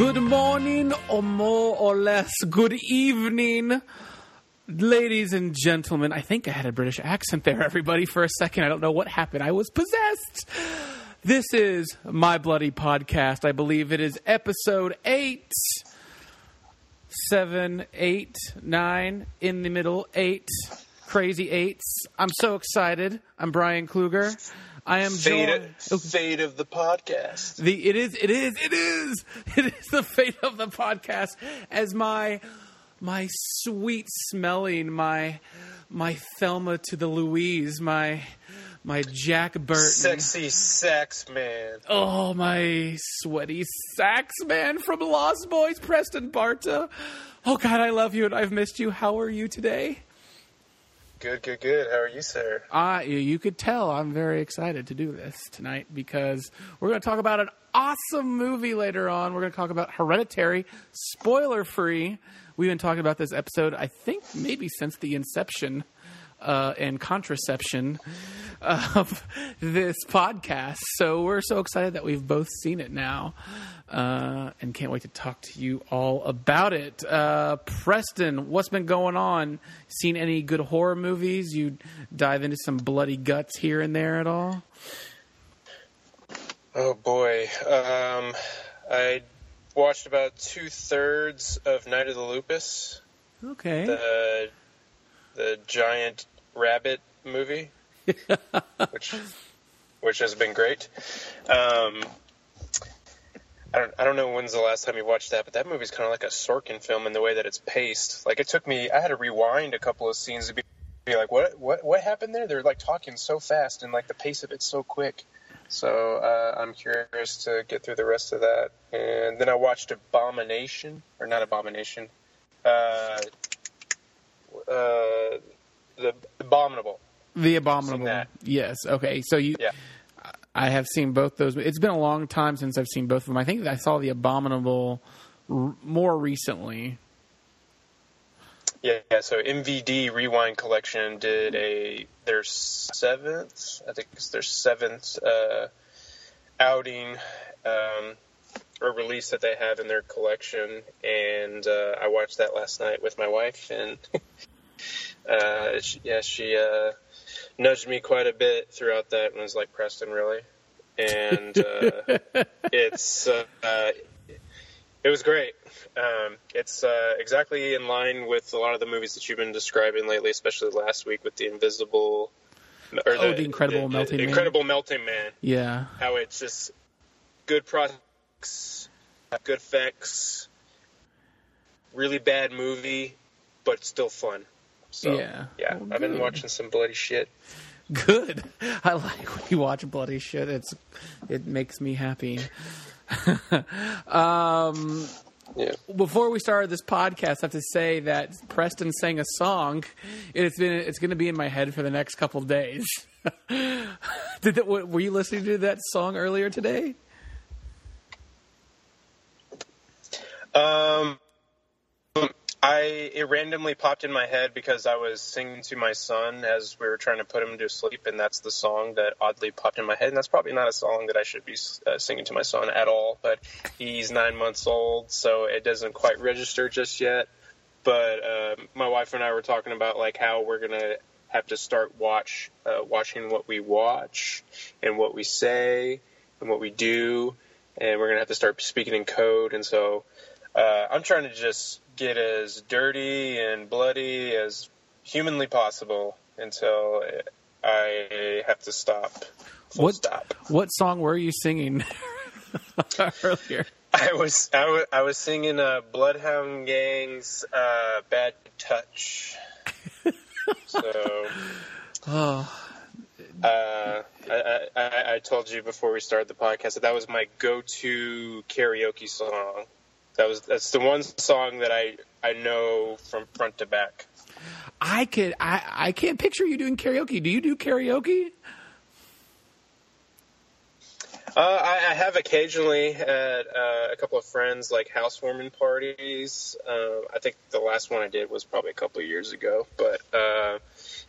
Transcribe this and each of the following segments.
Good morning, or more or less, good evening, ladies and gentlemen. I think I had a British accent there, everybody, for a second. I don't know what happened. I was possessed. This is My Bloody Podcast. I believe it is episode eight, seven, eight, nine, in the middle, eight, crazy eights. I'm so excited. I'm Brian Kluger. I am Fate, joined. Oh, fate of the podcast. the it is it is it is it is the fate of the podcast as my my sweet smelling my my Thelma to the Louise my my Jack Burton Sexy sax man. oh my sweaty sax man from Lost Boys Preston Barta oh God I love you and I've missed you how are you today Good, good, good. How are you, sir? I you could tell I'm very excited to do this tonight because we're going to talk about an awesome movie later on. We're going to talk about Hereditary, spoiler free. We've been talking about this episode, I think, maybe since the inception uh, and contraception of this podcast. So we're so excited that we've both seen it now. Uh, and can't wait to talk to you all about it. Uh, Preston, what's been going on? Seen any good horror movies? You dive into some bloody guts here and there at all? Oh boy. Um, I watched about two thirds of Night of the Lepus, Okay. the the giant rabbit movie, which which has been great. Um, I don't I don't know when's the last time you watched that, but that movie's kind of like a Sorkin film in the way that it's paced. Like it took me, I had to rewind a couple of scenes to be, be like, what what what happened there? They're like talking so fast and like the pace of it's so quick. So uh, I'm curious to get through the rest of that. And then I watched Abomination, or not Abomination, uh, uh, the Abominable. the Abominable. Yes. Okay. So you, Yeah. I have seen both those. It's been a long time since I've seen both of them. I think I saw the Abominable r- more recently. Yeah, yeah, so MVD Rewind Collection did a their seventh, I think it's their seventh uh, outing um, or release that they have in their collection, and uh, I watched that last night with my wife, and uh, she, yeah, she uh, nudged me quite a bit throughout that, and was like, "Preston, really?" And uh, it's uh, uh, it was great. Um, it's uh, exactly in line with a lot of the movies that you've been describing lately, especially last week with the Invisible. Or Oh, The Incredible Melting Man. Incredible Melting Man. Yeah. How it's just good products, good effects, really bad movie, but still fun. So, Yeah. yeah, Well, I've been good. watching some bloody shit. Good. I like when you watch bloody shit. It's it makes me happy. um, Yeah. before we started this podcast, I have to say that Preston sang a song. It's been it's going to be in my head for the next couple of days. Did that, were you listening to that song earlier today? Um, I it randomly popped in my head because I was singing to my son as we were trying to put him to sleep, and that's the song that oddly popped in my head. And that's probably not a song that I should be uh, singing to my son at all. But he's nine months old, so it doesn't quite register just yet. But um, my wife and I were talking about like how we're gonna have to start watch uh, watching what we watch and what we say and what we do, and we're gonna have to start speaking in code. And so uh, I'm trying to just get as dirty and bloody as humanly possible until I have to stop. Full What- stop. What song were you singing earlier? I was I was, I was singing uh, Bloodhound Gang's uh, "Bad Touch." so Oh, uh, I, I, I I told you before we started the podcast that that was my go-to karaoke song. That was that's the one song that I I know from front to back. I could I I can't picture you doing karaoke. Do you do karaoke? Uh, I, I have occasionally at uh, a couple of friends like housewarming parties. Uh, I think the last one I did was probably a couple of years ago. But uh,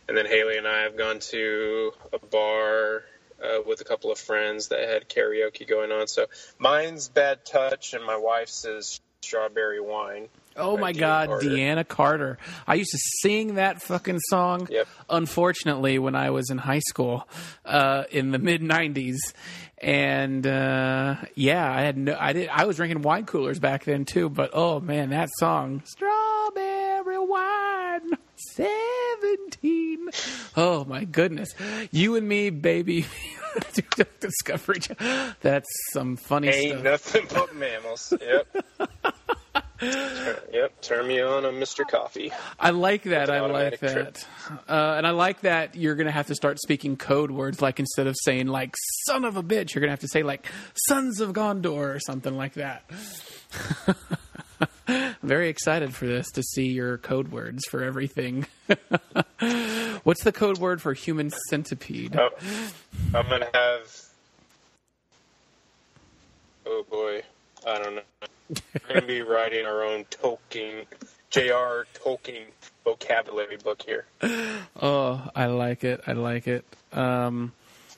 and then Haley and I have gone to a bar uh, with a couple of friends that had karaoke going on. So mine's Bad Touch, and my wife's is Strawberry Wine. Oh my Deana God, Carter. Deana Carter. I used to sing that fucking song. Yep. Unfortunately, when I was in high school, uh, in the mid '90s, and uh, yeah, I had no, I did, I was drinking wine coolers back then too. But oh man, that song, Strawberry Wine, Seventeen. Oh my goodness, you and me, baby. Discovery. That's some funny Ain't stuff. nothing but mammals. Yep. Turn- yep. Turn me on, I'm Mr. Coffee. I like that. I like that. Uh, and I like that you're going to have to start speaking code words. Like instead of saying like "son of a bitch," you're going to have to say like "sons of Gondor" or something like that. Very excited for this to see your code words for everything. What's the code word for human centipede? Oh, I'm gonna have. Oh boy, I don't know. We're gonna be writing our own Tolkien, J.R. Tolkien vocabulary book here. Oh, I like it. I like it. Um,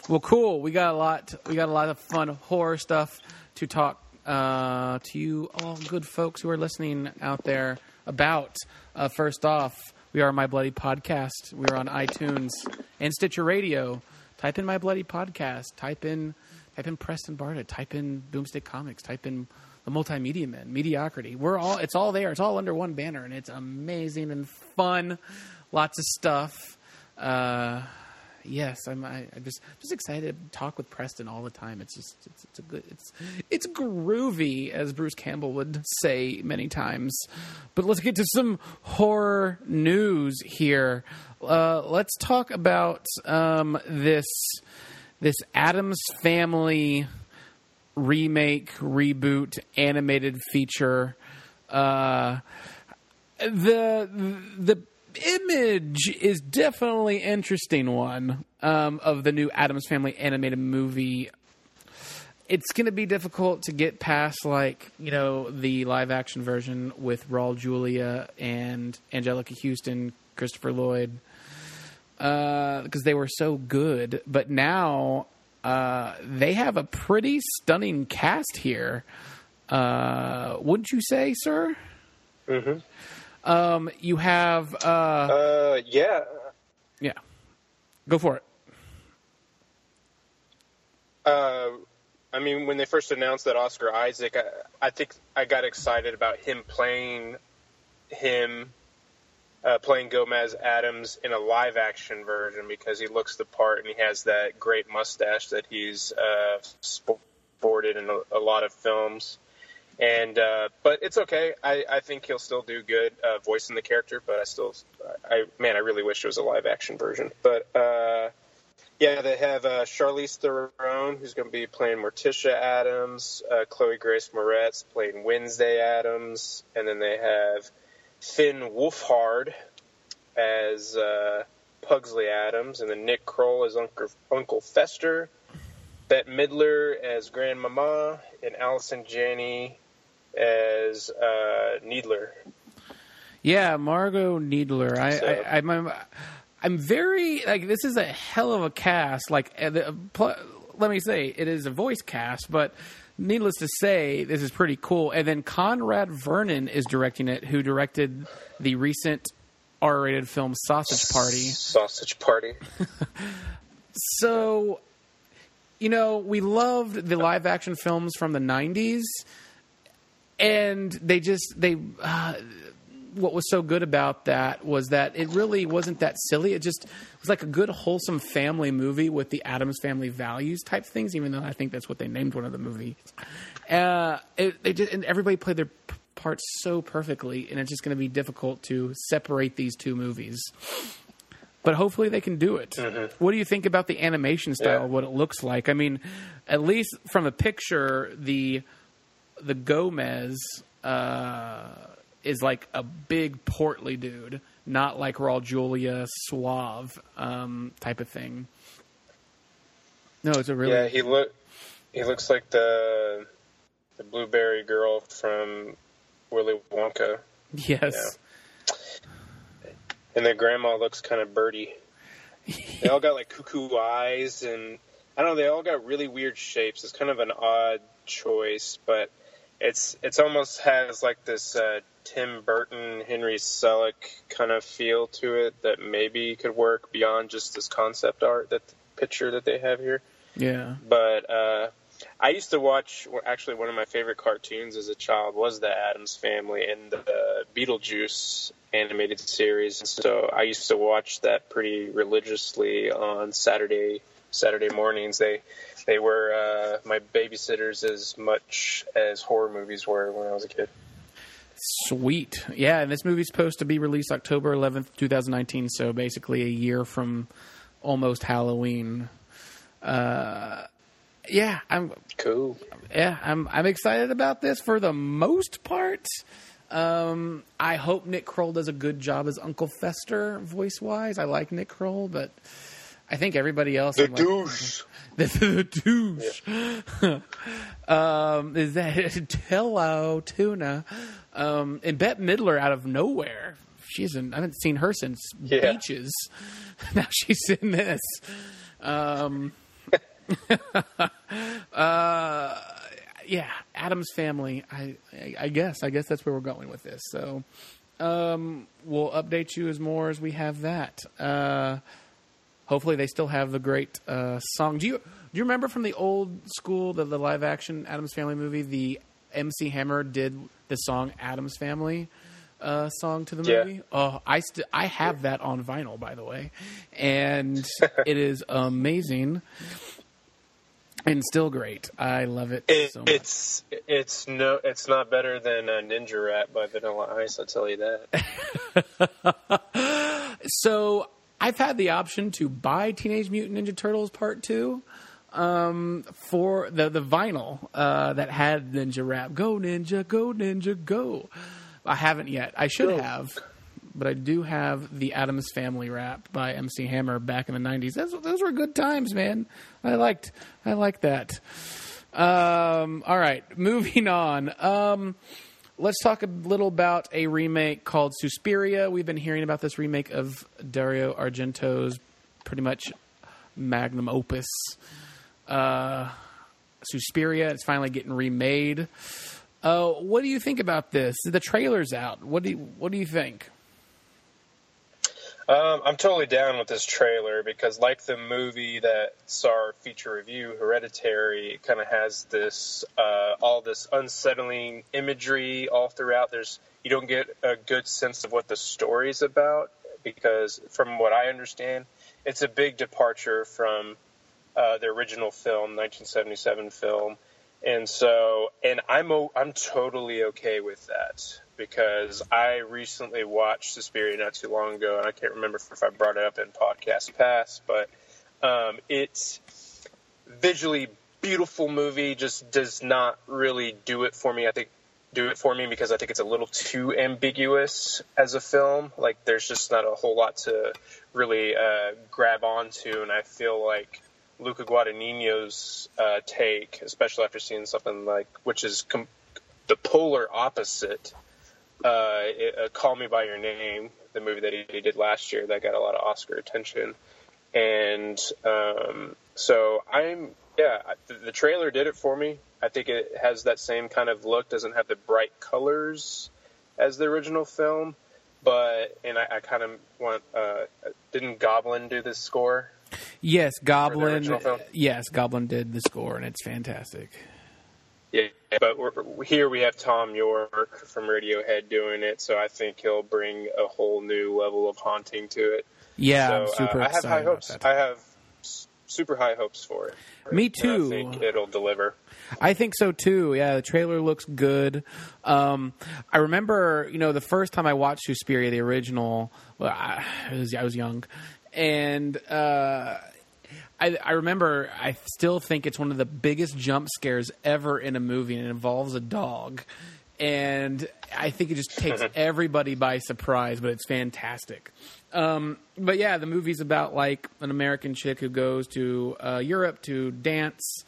well, cool. We got a lot. We got a lot of fun horror stuff to talk uh, to you, all good folks who are listening out there about. Uh, first off, we are My Bloody Podcast. We are on iTunes and Stitcher Radio. Type in My Bloody Podcast. Type in type in Preston Barta. Type in Boomstick Comics. Type in the Multimedia Men. Mediocrity. We're all. It's all there. It's all under one banner, and it's amazing and fun. Lots of stuff. Uh, yes, I'm. I, I'm just just excited to talk with Preston all the time. It's just it's, it's a good. It's it's groovy, as Bruce Campbell would say many times. But let's get to some horror news here. Uh, let's talk about um, this this Addams Family remake, reboot, animated feature. Uh, the the image is definitely interesting one um, of the new Addams Family animated movie. It's going to be difficult to get past, like you know, the live action version with Raul Julia and Anjelica Huston, Christopher Lloyd, because they were so good. But now uh, they have a pretty stunning cast here. Uh, wouldn't you say, sir? Mm-hmm. Um, you have uh, Uh, yeah. yeah, go for it. Uh, I mean, when they first announced that Oscar Isaac, I, I think I got excited about him playing him uh, playing Gomez Addams in a live action version because he looks the part and he has that great mustache that he's uh, sported in a, a lot of films. And uh, but it's okay. I, I think he'll still do good uh, voicing the character. But I still, I man, I really wish it was a live action version. But uh, yeah, they have uh, Charlize Theron, who's going to be playing Morticia Addams, uh, Chloe Grace Moretz playing Wednesday Addams, and then they have Finn Wolfhard as uh, Pugsley Addams, and then Nick Kroll as Uncle, Uncle Fester, Bette Midler as Grandmama, and Allison Janney as uh, Needler. Yeah, Margaux Needler. I, So- I, I'm, I'm, I'm very like this is a hell of a cast. Like, uh, pl- let me say, it is a voice cast, but needless to say, this is pretty cool. And then Conrad Vernon is directing it, who directed the recent R-rated film Sausage Party. Sausage Party. So, you know, we loved the live action films from the 90s and they just they uh, what was so good about that was that it really wasn't that silly. It just was like a good wholesome family movie with the Addams family values type things even though I think that's what they named one of the movies. Uh, it, they just, and everybody played their p- parts so perfectly and it's just going to be difficult to separate these two movies but hopefully they can do it. What do you think about the animation style? Yeah. What it looks like? I mean, at least from a picture, the the Gomez uh, is like a big portly dude, not like Raul Julia suave um, type of thing. No, it's a really Yeah, he look he looks like the the blueberry girl from Willy Wonka, yes. and their grandma looks kind of birdy. They all got like cuckoo eyes, and I don't know. They all got really weird shapes. It's kind of an odd choice, but it's it's almost has like this uh, Tim Burton, Henry Selick kind of feel to it that maybe could work beyond just this concept art that picture that they have here. Yeah. But uh, I used to watch. Actually, one of my favorite cartoons as a child was the Addams Family and the Beetlejuice animated series. So I used to watch that pretty religiously on Saturday Saturday mornings. They they were uh, my babysitters as much as horror movies were when I was a kid. Sweet. Yeah, and this movie's supposed to be released October 11th, 2019, so basically a year from almost Halloween. Uh, yeah, I'm Cool. yeah, I'm I'm excited about this for the most part. Um, I hope Nick Kroll does a good job as Uncle Fester voice wise. I like Nick Kroll, but I think everybody else The like- douche. the, the douche. um, is that hello tuna? Um, and Bette Midler out of nowhere. She's in. I haven't seen her since Yeah. Beaches. Now she's in this. Um, uh, yeah, Addams family. I, I, I guess. I guess that's where we're going with this. So, um, we'll update you as more as we have that. Uh, hopefully they still have the great uh, song. Do you do you remember from the old school the, the live action Addams Family movie? The MC Hammer did the song Addams Family uh, song to the Yeah. movie. Oh, I st- I have that on vinyl by the way, and it is amazing and still great. I love it, It, so much. it's it's no it's not better than uh, Ninja Rap by Vanilla Ice. I'll tell you that. So I've had the option to buy Teenage Mutant Ninja Turtles Part Two um, for the the vinyl uh, that had Ninja Rap. Go Ninja, go Ninja, go. I haven't yet. I should Go. have, but I do have the Addams Family rap by MC Hammer back in the '90s. Those, those were good times, man. I liked I liked that. Um, all right, moving on. Um, let's talk a little about a remake called Suspiria. We've been hearing about this remake of Dario Argento's pretty much magnum opus, uh, Suspiria. It's finally getting remade. Uh, what do you think about this? The trailer's out. What do you, what do you think? Um, I'm totally down with this trailer because, like the movie that saw our feature review, Hereditary, it kind of has this uh, all this unsettling imagery all throughout. There's you don't get a good sense of what the story's about because, from what I understand, it's a big departure from uh, the original film, 1977 film, and so and I'm o- I'm totally okay with that because I recently watched Suspiria not too long ago, and I can't remember if I brought it up in podcast past, but um, it's visually beautiful movie. Just does not really do it for me. I think do it for me because I think it's a little too ambiguous as a film. Like there's just not a whole lot to really uh, grab onto, and I feel like Luca Guadagnino's uh, take, especially after seeing something like which is com- the polar opposite. Uh, it, uh, Call Me by Your Name, the movie that he, he did last year that got a lot of Oscar attention, and um, so I'm yeah, the, the trailer did it for me. I think it has that same kind of look. Doesn't have the bright colors as the original film, but and I, I kind of want. Uh, didn't Goblin do this score? Yes, Goblin. Yes, Goblin did the score, and it's fantastic. Yeah, but we're, here we have Thom Yorke from Radiohead doing it, so I think he'll bring a whole new level of haunting to it. Yeah, so I'm super uh, I have high hopes. I have super high hopes for it. Me too. I think it'll deliver. I think so too. Yeah, the trailer looks good. Um, I remember, you know, the first time I watched Suspiria, the original. Well, I was, I was young, and uh, I, I remember. I still think it's one of the biggest jump scares ever in a movie, and it involves a dog. And I think it just takes everybody by surprise, but it's fantastic. Um, but yeah, the movie's about like an American chick who goes to uh, Europe to dance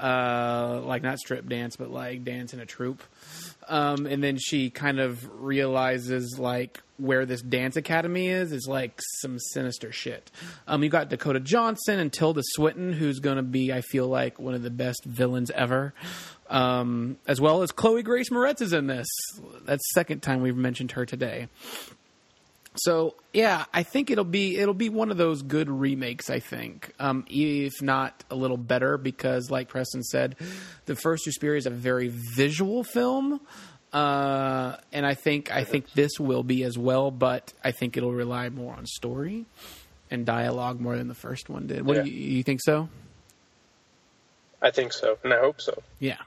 uh, like not strip dance, but like dance in a troupe. Um, and then she kind of realizes like where this dance academy is is like some sinister shit. Um, you got Dakota Johnson and Tilda Swinton, who's going to be, I feel like, one of the best villains ever. Um, as well as Chloe Grace Moretz is in this. That's second time we've mentioned her today. So yeah, I think it'll be it'll be one of those good remakes. I think, um, if not a little better, because like Preston said, the first Suspiria is a very visual film, uh, and I think I think this will be as well. But I think it'll rely more on story and dialogue more than the first one did. What Yeah. do you, you think so? I think so, and I hope so. Yeah.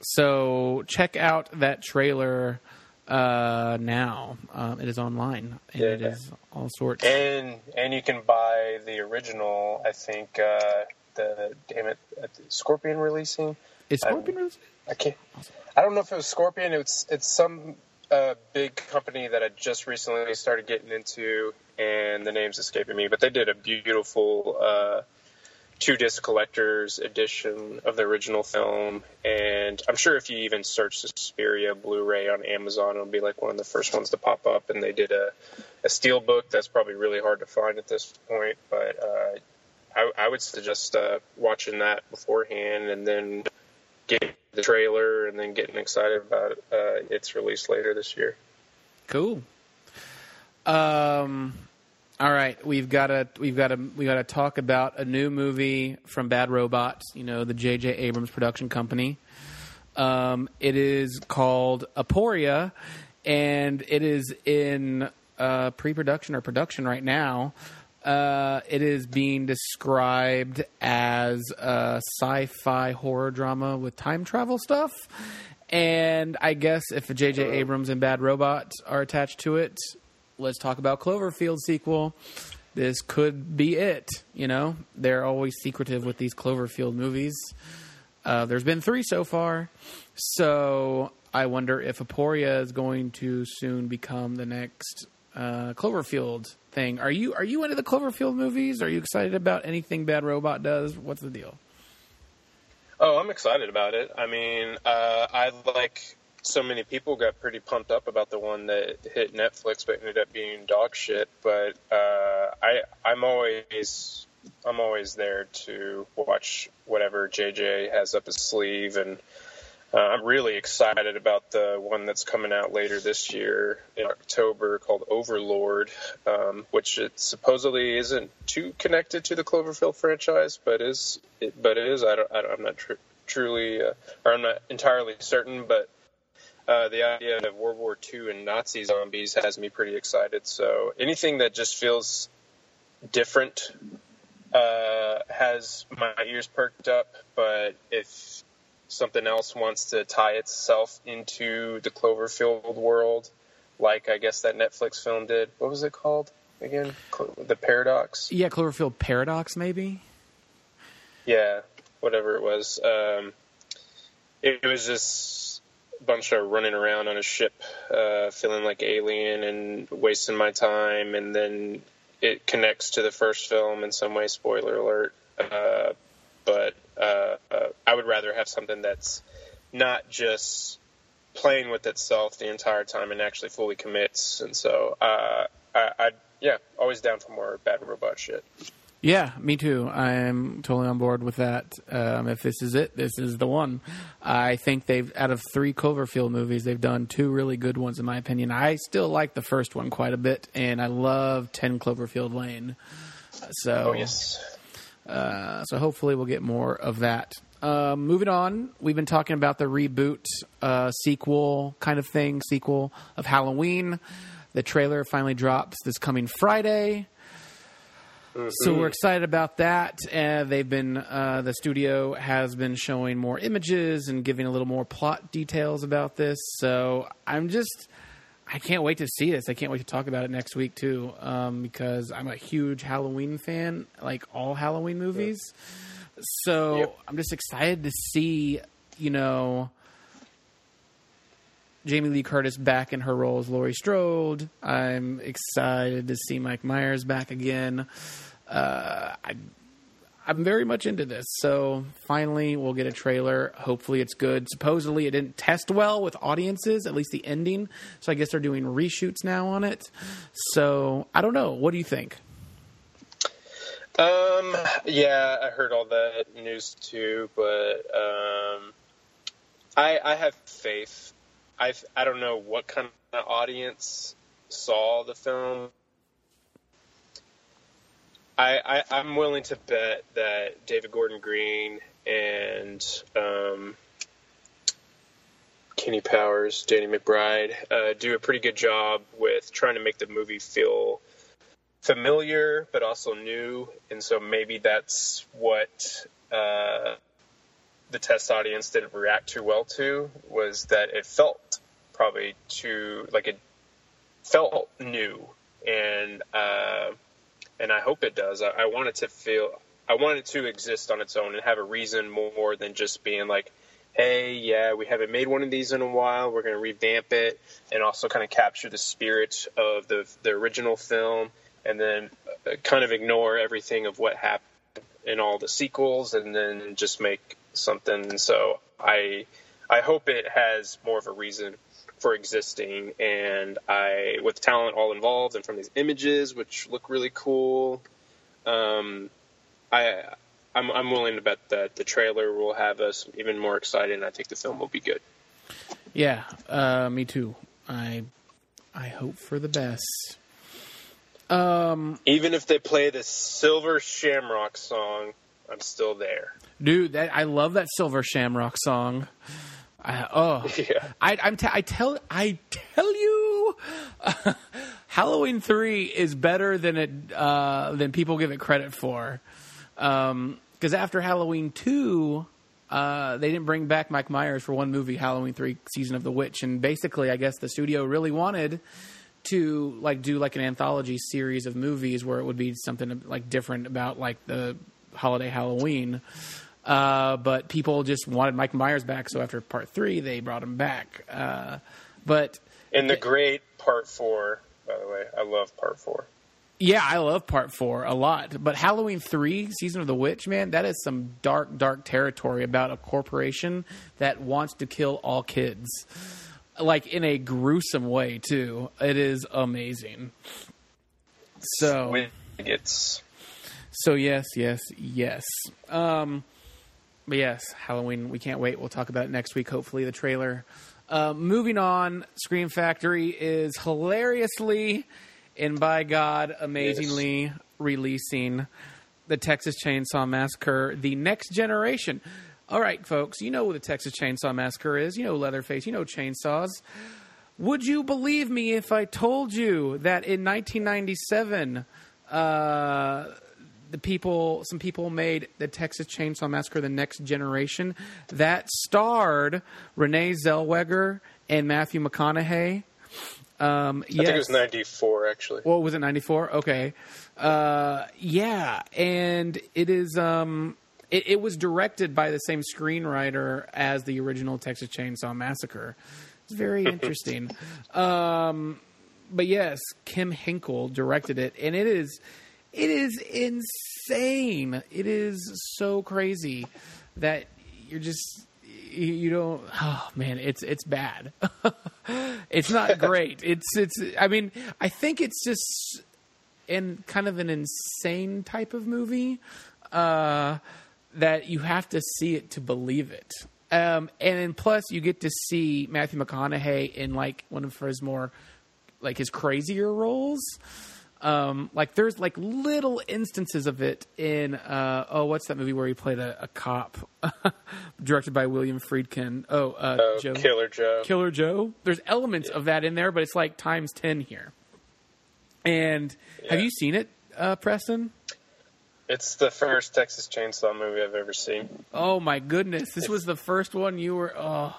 So check out that trailer uh, now. Um, it is online and it Yeah. is all sorts. And and you can buy the original. I think uh, the damn it, uh, Scorpion releasing. Is Scorpion released? I can't. I don't know if it was Scorpion. It's it's some uh, big company that I just recently started getting into, and the name's escaping me. But they did a beautiful uh, two disc collector's edition of the original film, and I'm sure if you even search Suspiria Blu-ray on Amazon, it'll be like one of the first ones to pop up. And they did a a steel book that's probably really hard to find at this point, but. Uh, I, I would suggest uh, watching that beforehand and then getting the trailer and then getting excited about uh, its release later this year. Cool. Um, all right, we've got to we've got to we got to talk about a new movie from Bad Robots. You know, the J.J. Abrams production company. Um, it is called Aporia, and it is in uh, pre-production or production right now. Uh, it is being described as a sci-fi horror drama with time travel stuff. And I guess if J.J. Abrams and Bad Robot are attached to it, let's talk about Cloverfield sequel. This could be it. You know, they're always secretive with these Cloverfield movies. Uh, there's been three so far, so I wonder if Aporia is going to soon become the next uh, Cloverfield thing. Are you are you into the Cloverfield movies? Are you excited about anything Bad Robot does? What's the deal? Oh, I'm excited about it. I mean, uh, I like so many people got pretty pumped up about the one that hit Netflix but ended up being dog shit. But uh, I I'm always I'm always there to watch whatever JJ has up his sleeve and. Uh, I'm really excited about the one that's coming out later this year in October called Overlord, um, which it supposedly isn't too connected to the Cloverfield franchise, but is it, but it is. I don't, I I'm not tr- truly, uh, or I'm not entirely certain, but uh, the idea of World War II and Nazi zombies has me pretty excited. So anything that just feels different uh, has my ears perked up. But if something else wants to tie itself into the Cloverfield world, like I guess that Netflix film did. What was it called again? The Paradox. Yeah, Cloverfield Paradox, maybe. Yeah, whatever it was. Um, it, it was just bunch of running around on a ship, uh, feeling like alien and wasting my time, and then it connects to the first film in some way. Spoiler alert. Uh, but uh, uh, I would rather have something that's not just playing with itself the entire time and actually fully commits. And so, uh, I, I yeah, always down for more bad robot shit. Yeah, me too. I'm totally on board with that. Um, if this is it, this is the one. I think they've, out of three Cloverfield movies, they've done two really good ones, in my opinion. I still like the first one quite a bit, and I love 10 Cloverfield Lane. So, Oh yes. uh, so hopefully we'll get more of that. Um, moving on, we've been talking about the reboot uh, sequel kind of thing, sequel of Halloween. The trailer finally drops this coming Friday. So we're excited about that. Uh, they've been uh, the studio has been showing more images and giving a little more plot details about this. So I'm just I can't wait to see this. I can't wait to talk about it next week too, um, because I'm a huge Halloween fan, like all Halloween movies. So Yep. I'm just excited to see, you know, Jamie Lee Curtis back in her role as Laurie Strode. I'm excited to see Mike Myers back again. Uh, I, I'm very much into this. So finally, we'll get a trailer. Hopefully, it's good. Supposedly, it didn't test well with audiences, at least the ending. So I guess they're doing reshoots now on it. So I don't know. What do you think? Um, yeah, I heard all that news too, but um, I I have faith. I I don't know what kind of audience saw the film. I, I am willing to bet that David Gordon Green and um, Kenny Powers, Danny McBride uh, do a pretty good job with trying to make the movie feel familiar but also new, and so maybe that's what uh, the test audience didn't react too well to was that it felt probably too like it felt new, and uh, and I hope it does. I, I want it to feel, I want it to exist on its own and have a reason more than just being like hey, yeah, we haven't made one of these in a while. We're going to revamp it and also kind of capture the spirit of the the original film and then uh, kind of ignore everything of what happened in all the sequels and then just make something. So I I hope it has more of a reason for existing and I with talent all involved and from these images which look really cool. Um, I I'm, I'm willing to bet that the trailer will have us even more excited, and I think the film will be good. Yeah, uh, me too. I I hope for the best. Um, Even if they play the Silver Shamrock song, I'm still there. Dude, that I love that Silver Shamrock song. I, oh, yeah. I, I'm t- I tell I tell you, Halloween three is better than it uh, than people give it credit for. Because um, after Halloween two, uh, they didn't bring back Mike Myers for one movie, Halloween three, Season of the Witch, and basically, I guess the studio really wanted to like do like an anthology series of movies where it would be something like different about like the holiday Halloween. Uh, but people just wanted Mike Myers back, so after part three, they brought him back. Uh, but in the great part four, by the way, I love part four. Yeah, I love part four a lot. But Halloween three, season of the witch, man, that is some dark, dark territory about a corporation that wants to kill all kids like in a gruesome way too. It is amazing. So it's so yes, yes, yes. Um, but yes, Halloween. We can't wait. We'll talk about it next week. Hopefully, the trailer. Uh, moving on, Scream Factory is hilariously and by God, amazingly yes. releasing the Texas Chainsaw Massacre: The Next Generation. All right, folks, you know what the Texas Chainsaw Massacre is. You know Leatherface. You know chainsaws. Would you believe me if I told you that in 1997, uh, the people, some people made the Texas Chainsaw Massacre: The Next Generation that starred Renee Zellweger and Matthew McConaughey. Um, yes. I think it was 94, actually. Well, was it 94? Okay. Uh, yeah, and it is. Um, it, it, was directed by the same screenwriter as the original Texas Chainsaw Massacre. It's very interesting. um, but yes, Kim Henkel directed it, and it is it is insane. It is so crazy that you're just you don't oh man it's it's bad it's not great it's it's i mean i think it's just in kind of an insane type of movie uh that you have to see it to believe it. Um, and then plus you get to see Matthew McConaughey in like one of his more like his crazier roles. Um, like there's like little instances of it in uh, oh what's that movie where he played a, a cop directed by William Friedkin oh uh, oh, Joe Killer Joe Killer Joe there's elements yeah. of that in there but it's like times 10 here and yeah. have you seen it uh, Preston it's the first Texas Chainsaw movie I've ever seen. Oh my goodness! This was the first one you were. Oh,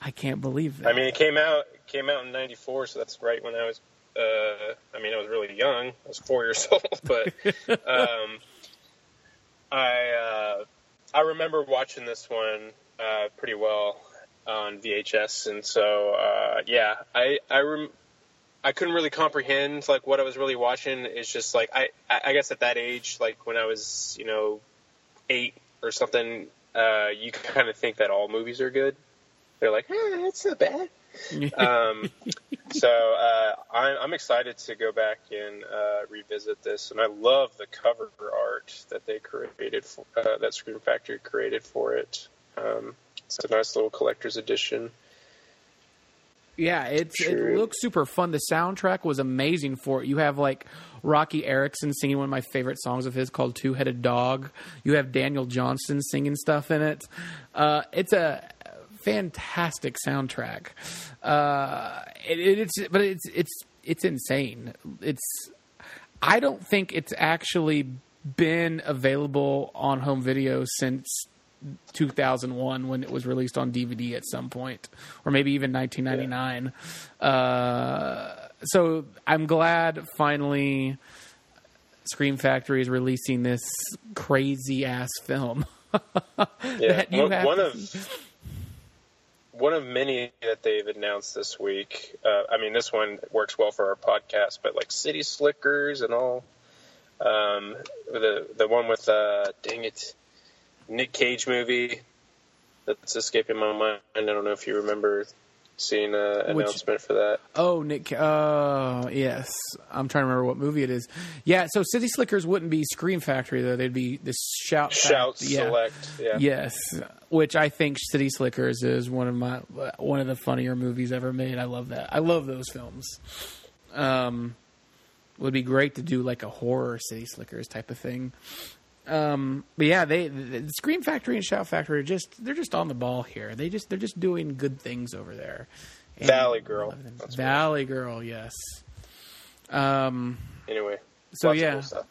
I can't believe that. I mean, it came out it came out in '94, so that's right when I was. Uh, I mean, I was really young. I was four years old, but um, I uh, I remember watching this one uh, pretty well on VHS, and so uh, yeah, I I rem- I couldn't really comprehend like what I was really watching. It's just like I I guess at that age, like when I was you know eight or something, uh, you kind of think that all movies are good. They're like, eh, that's not bad. um, so uh, I'm, I'm excited to go back and uh, revisit this, and I love the cover art that they created, for, uh, that Scream Factory created for it. Um, it's a nice little collector's edition. Yeah, it's it looks super fun. The soundtrack was amazing for it. You have like Roky Erickson singing one of my favorite songs of his called Two Headed Dog. You have Daniel Johnston singing stuff in it. Uh, it's a fantastic soundtrack. Uh, it, it's but it's it's it's insane. It's I don't think it's actually been available on home video since 2001 when it was released on DVD at some point, or maybe even 1999. Yeah. Uh, so I'm glad finally Scream Factory is releasing this crazy ass film. yeah, one, one of one of many that they've announced this week. Uh, I mean, this one works well for our podcast, but like City Slickers and all. Um, the the one with uh, dang it Nick Cage movie that's escaping my mind. I don't know if you remember seeing an announcement for that. Oh, Nick. Uh, yes, I'm trying to remember what movie it is. Yeah, so City Slickers wouldn't be Scream Factory though; they'd be this Shout Shout Fact. Select. Yeah. Yes, which I think City Slickers is one of my one of the funnier movies ever made. I love that. I love those films. Um, would be great to do like a horror City Slickers type of thing. Um, but yeah, they the Scream Factory and Shout Factory are just they're just on the ball here. They just they're just doing good things over there. And Valley Girl, Valley Girl, yes. Um. Anyway, so yeah, cool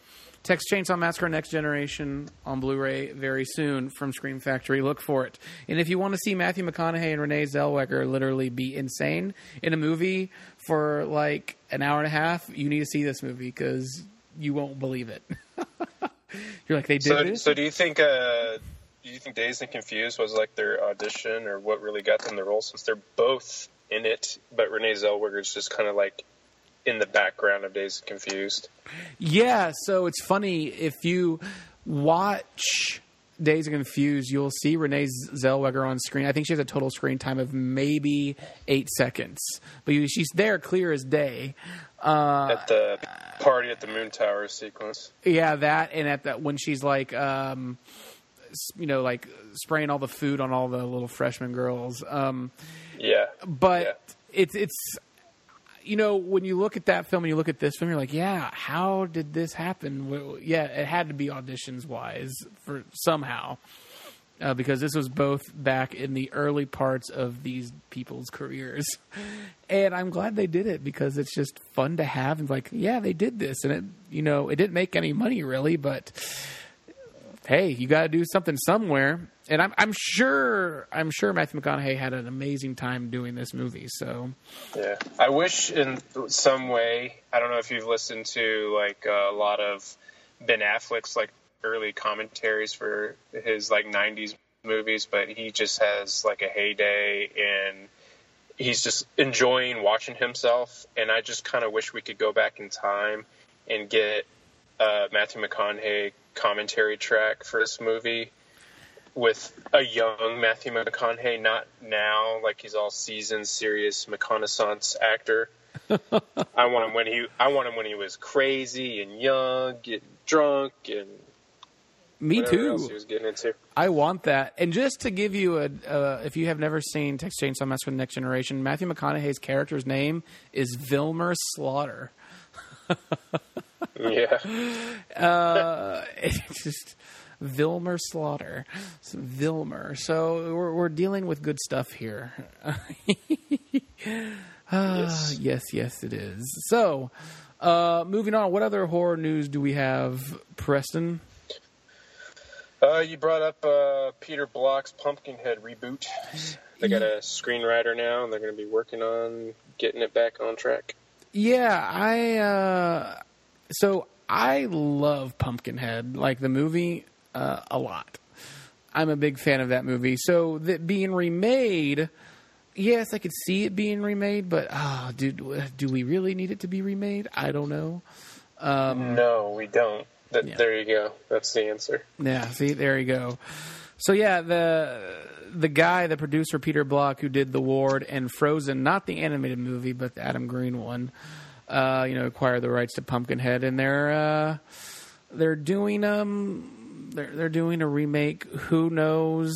Texas Chainsaw Massacre Next Generation on Blu-ray very soon from Scream Factory. Look for it. And if you want to see Matthew McConaughey and Renee Zellweger literally be insane in a movie for like an hour and a half, you need to see this movie because you won't believe it. You're like they did so, this? So do you think? Uh, do you think Dazed and Confused was like their audition, or what really got them the role? Since they're both in it, but Renee Zellweger is just kind of like in the background of Dazed and Confused. Yeah. So it's funny if you watch Dazed and Confused, you'll see Renee Zellweger on screen. I think she has a total screen time of maybe eight seconds, but she's there clear as day. Uh, at the party at the Moon Tower sequence. Yeah, that and at that when she's like, um, you know, like spraying all the food on all the little freshman girls. Um, yeah, but yeah. it's it's you know when you look at that film and you look at this film, you're like, yeah, how did this happen? Well, yeah, it had to be auditions wise for somehow uh, because this was both back in the early parts of these people's careers. And I'm glad they did it because it's just fun to have and like, yeah, they did this, and it, you know, it didn't make any money really, but hey, you got to do something somewhere. And I'm, I'm sure, I'm sure Matthew McConaughey had an amazing time doing this movie. So, yeah, I wish in some way, I don't know if you've listened to like a lot of Ben Affleck's like early commentaries for his like 90s movies, but he just has like a heyday and he's just enjoying watching himself. And I just kind of wish we could go back in time and get uh, Matthew McConaughey commentary track for this movie with a young Matthew McConaughey, not now like he's all seasoned, serious reconnaissance actor. I want him when he I want him when he was crazy and young, getting drunk and me too. he was getting into. I want that. And just to give you a, uh, if you have never seen Texas Chainsaw Massacre: The Next Generation, Matthew McConaughey's character's name is Vilmer Slaughter. yeah. Uh, it's just Vilmer Slaughter, so Vilmer. So we're, we're dealing with good stuff here. yes. yes, yes, it is. So, uh, moving on. What other horror news do we have, Preston? Uh, you brought up uh, Peter Block's Pumpkinhead reboot. They got a screenwriter now, and they're going to be working on getting it back on track. Yeah, I. Uh, so I love Pumpkinhead, like the movie, uh, a lot. I'm a big fan of that movie. So that being remade, yes, I could see it being remade, but oh, do do we really need it to be remade? I don't know. Um, no, we don't. Yeah. There you go. That's the answer. Yeah, see, there you go. So yeah, the the guy, the producer Peter Block, who did The Ward and Frozen, not the animated movie, but the Adam Green one, uh, you know, acquired the rights to Pumpkinhead, and they're uh, they're doing um they're they're doing a remake. Who knows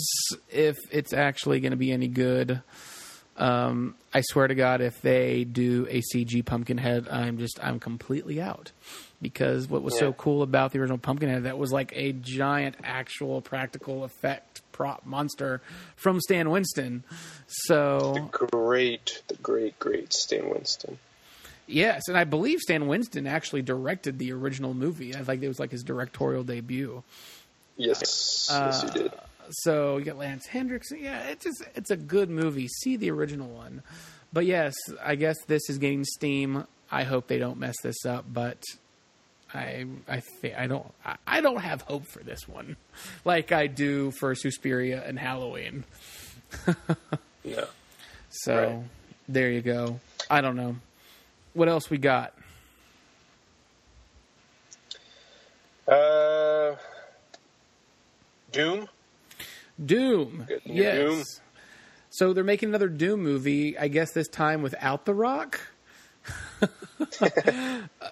if it's actually going to be any good? Um, I swear to God, if they do a CG Pumpkinhead, I'm just I'm completely out because what was so cool about the original Pumpkinhead that was like a giant actual practical effect prop monster from Stan Winston. So the Great, the great, great Stan Winston. yes, and I believe Stan Winston actually directed the original movie. I think it was like his directorial debut. Yes, yes, you uh, did. So you got Lance Henriksen. Yeah, it's just it's a good movie. See the original one. But yes, I guess this is getting steam. I hope they don't mess this up, but I I I don't I, don't have hope for this one, like I do for Suspiria and Halloween. No. So Right. there you go. I don't know. What else we got? Uh, Doom. Doom. Yes. Doom. So they're making another Doom movie. I guess this time without The Rock.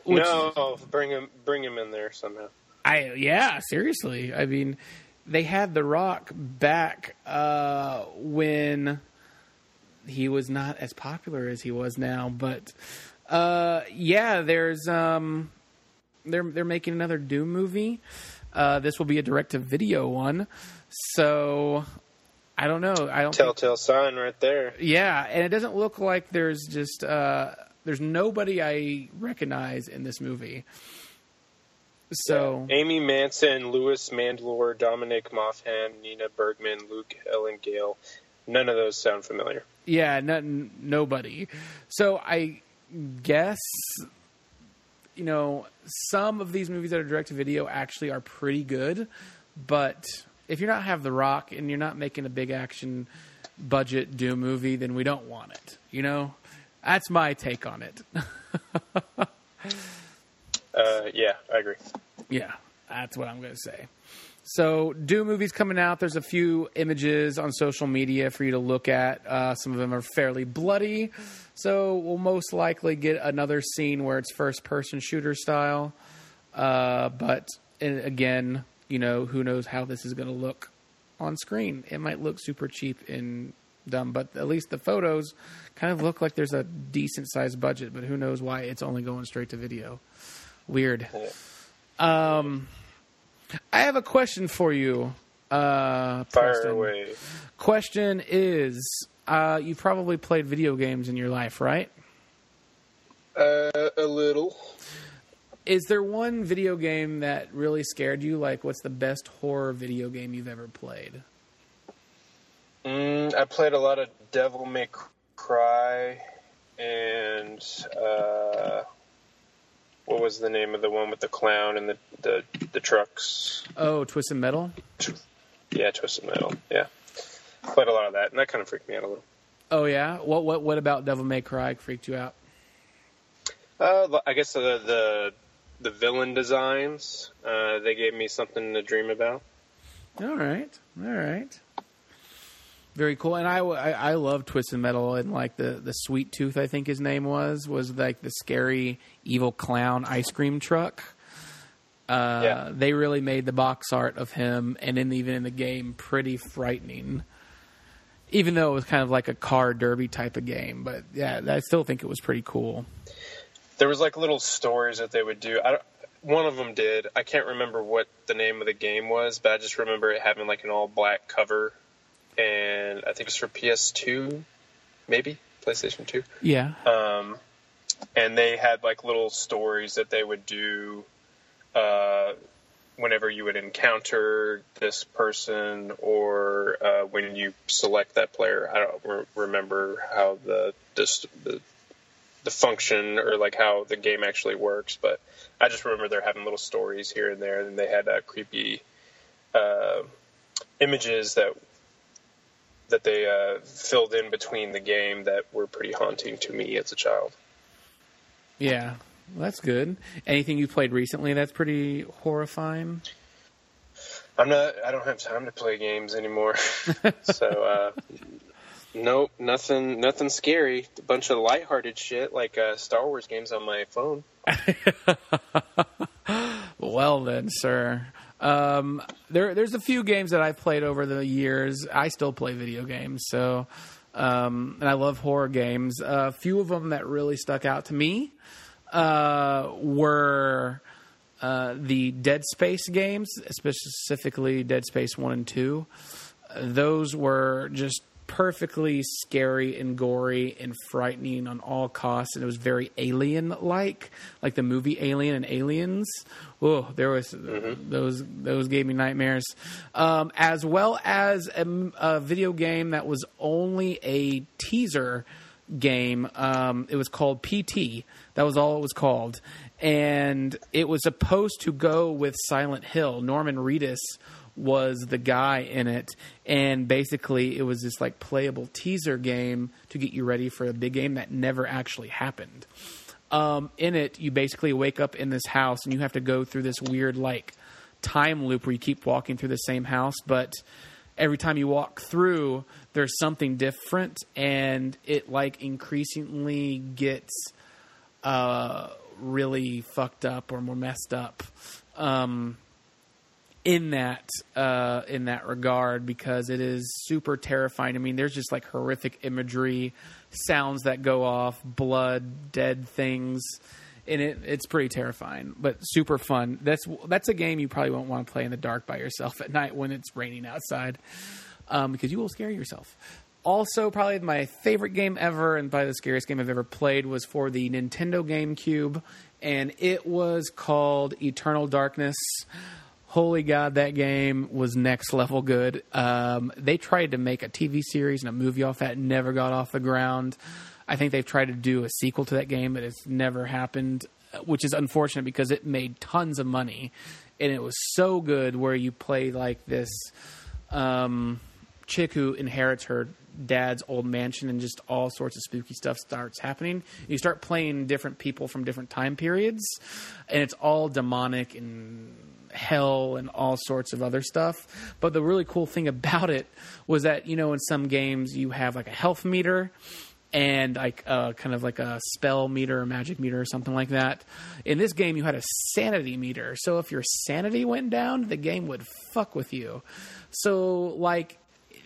Which- no, bring him, bring him in there somehow. I yeah, seriously. I mean, they had The Rock back uh, when he was not as popular as he was now, but uh, yeah, there's um, they're they're making another Doom movie. Uh, this will be a direct to video one, so I don't know. I don't. think- Telltale sign right there. yeah, and it doesn't look like there's just uh, there's nobody I recognize in this movie. So Amy Manson, Louis Mandylor, Dominic Mafham, Nina Bergman, Luke Allen-Gale. None of those sound familiar. Yeah, nothing, nobody. So I guess you know some of these movies that are direct to video actually are pretty good, but if you're not have The Rock and you're not making a big action budget Doom movie, then we don't want it. You know, that's my take on it. Uh, yeah, I agree. Yeah, that's what I'm going to say. So, Doom movies coming out. There's a few images on social media for you to look at. Uh, some of them are fairly bloody, so we'll most likely get another scene where it's first person shooter style. Uh, but again, you know, who knows how this is going to look on screen? It might look super cheap and dumb, but at least the photos kind of look like there's a decent sized budget. But who knows why it's only going straight to video? Weird. Um, I have a question for you. Uh, Fire Preston. away. Question is, uh, you probably played video games in your life, right? Uh, a little. Is there one video game that really scared you? Like, what's the best horror video game you've ever played? Mm, I played a lot of Devil May Cry and uh, what was the name of the one with the clown and the the, the trucks? Oh, Twisted Metal. Yeah, Twisted Metal. Yeah, played a lot of that, and that kind of freaked me out a little. Oh yeah. What what what about Devil May Cry freaked you out? Uh, I guess the the, the villain designs uh, they gave me something to dream about. All right, all right. Very cool, and I, I, I love Twisted Metal and like the the Sweet Tooth, I think his name was, was like the scary evil clown ice cream truck. Uh, Yeah. They really made the box art of him, and in even in the game, pretty frightening. Even though it was kind of like a car derby type of game, but yeah, I still think it was pretty cool. There was like little stories that they would do. I one of them did. I can't remember what the name of the game was, but I just remember it having like an all black cover, and I think it's for PS2, maybe PlayStation 2. Yeah, Um, and they had like little stories that they would do uh, whenever you would encounter this person or uh, when you select that player. I don't re- remember how the, this, the the function or like how the game actually works, but I just remember they're having little stories here and there, and they had uh, creepy uh, images that that they uh, filled in between the game that were pretty haunting to me as a child. yeah, Well, that's good. Anything you played recently that's pretty horrifying? I'm not. I don't have time to play games anymore. so, uh, nope, nothing. Nothing scary. A bunch of lighthearted shit like uh, Star Wars games on my phone. well then, sir. Um, there, there's a few games that I've played over the years. I still play video games, so um, and I love horror games. A uh, few of them that really stuck out to me uh, were uh, the Dead Space games, specifically Dead Space One and Two. Those were just perfectly scary and gory and frightening on all costs, and it was very alien-like, like the movie Alien and Aliens. Oh, there was mm-hmm. those those gave me nightmares, um, as well as a, a, video game that was only a teaser game. Um, it was called PT. That was all it was called, and it was supposed to go with Silent Hill. Norman Reedus was the guy in it, and basically it was this like playable teaser game to get you ready for a big game that never actually happened. Um, in it, you basically wake up in this house and you have to go through this weird like time loop where you keep walking through the same house, but every time you walk through, there's something different, and it like increasingly gets uh, really fucked up or more messed up. Um, in that uh, in that regard because it is super terrifying. I mean, there's just like horrific imagery, sounds that go off, blood, dead things, and it it's pretty terrifying, but super fun. That's that's a game you probably won't want to play in the dark by yourself at night when it's raining outside, um, because you will scare yourself. Also, probably my favorite game ever, and probably the scariest game I've ever played, was for the Nintendo GameCube, and it was called Eternal Darkness holy god, that game was next level good. Um, they tried to make a TV series and a movie off that, never got off the ground. I think they've tried to do a sequel to that game, but it's never happened, which is unfortunate because it made tons of money, and it was so good. Where you play like this um, chick who inherits her dad's old mansion and just all sorts of spooky stuff starts happening. You start playing different people from different time periods, and it's all demonic and hell and all sorts of other stuff. But the really cool thing about it was that, you know, in some games you have like a health meter and like uh, kind of like a spell meter or magic meter or something like that. In this game, you had a sanity meter. So if your sanity went down, the game would fuck with you. So, like,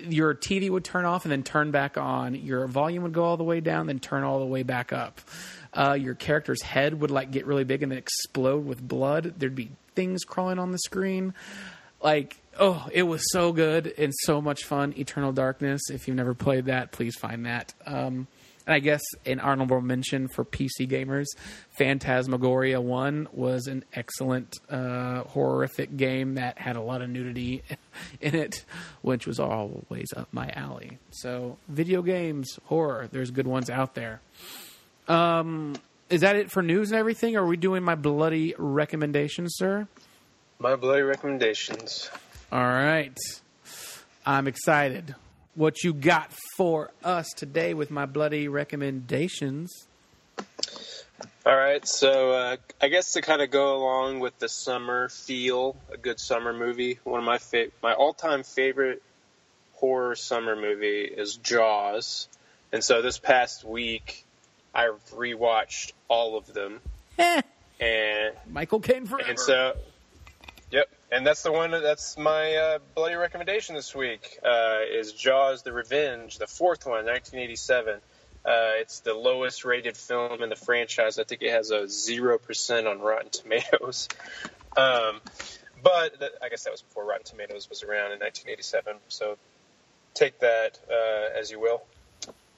your TV would turn off and then turn back on. Your volume would go all the way down, then turn all the way back up. Uh, your character's head would like get really big and then explode with blood. There'd be things crawling on the screen. Like, oh, it was so good and so much fun. Eternal Darkness. If you've never played that, please find that. Um, and I guess an honorable mention for PC gamers, Phantasmagoria 1 was an excellent, uh, horrific game that had a lot of nudity in it, which was always up my alley. So, video games, horror, there's good ones out there. Um, is that it for news and everything? Or are we doing my bloody recommendations, sir? My bloody recommendations. All right. I'm excited. What you got for us today with my bloody recommendations? All right, so uh, I guess to kind of go along with the summer feel, a good summer movie. One of my fa- my all time favorite horror summer movie is Jaws, and so this past week I've rewatched all of them. and Michael Caine forever. And so, yep. And that's the one. That's my uh, bloody recommendation this week. Uh, is Jaws: The Revenge, the fourth one, 1987. Uh, it's the lowest rated film in the franchise. I think it has a zero percent on Rotten Tomatoes. Um, but I guess that was before Rotten Tomatoes was around in 1987. So take that uh, as you will.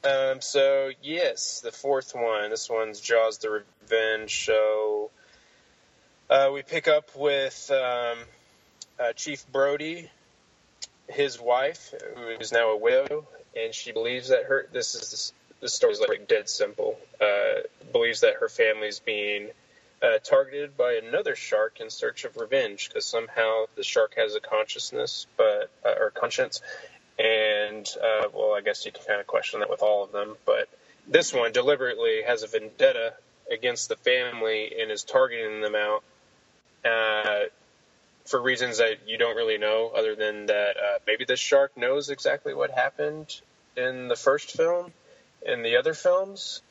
Um, so yes, the fourth one. This one's Jaws: The Revenge. So uh, we pick up with um, uh, Chief Brody, his wife, who is now a widow, and she believes that her. This is the story is like dead simple. Uh, believes that her family's being uh, targeted by another shark in search of revenge because somehow the shark has a consciousness, but uh, or conscience, and uh, well, I guess you can kind of question that with all of them, but this one deliberately has a vendetta against the family and is targeting them out uh, for reasons that you don't really know, other than that uh, maybe the shark knows exactly what happened in the first film in the other films,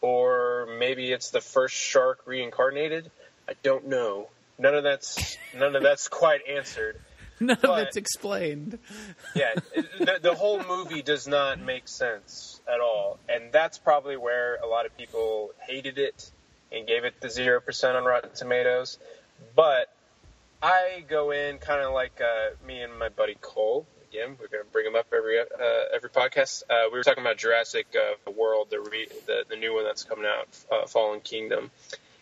or maybe it's the first shark reincarnated. I don't know. None of that's none of that's quite answered. None But- of it's explained. Yeah, the, the whole movie does not make sense at all, and that's probably where a lot of people hated it and gave it the zero percent on Rotten Tomatoes. But I go in kind of like uh, me and my buddy Cole. Again, we're going to bring him up every uh, every podcast. Uh, we were talking about Jurassic uh, World, the, re- the the new one that's coming out, uh, Fallen Kingdom,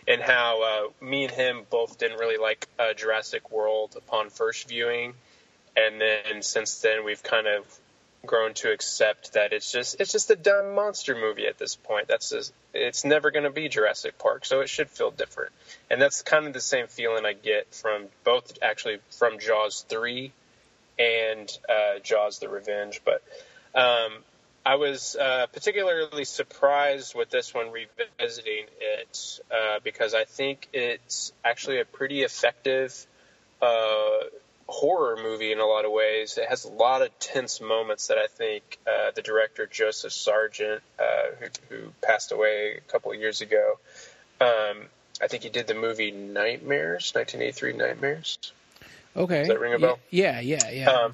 and how uh, me and him both didn't really like uh, Jurassic World upon first viewing, and then since then we've kind of grown to accept that it's just it's just a dumb monster movie at this point. That's just, it's never going to be Jurassic Park, so it should feel different. And that's kind of the same feeling I get from both actually from Jaws three and uh, Jaws: The Revenge. But um, I was uh, particularly surprised with this one revisiting it uh, because I think it's actually a pretty effective uh, horror movie in a lot of ways. It has a lot of tense moments that I think uh, the director Joseph Sargent, uh, who, who passed away a couple of years ago, um, I think he did the movie Nightmares, 1983 Nightmares. Okay. Does that ring a bell? Yeah, yeah, yeah. Um,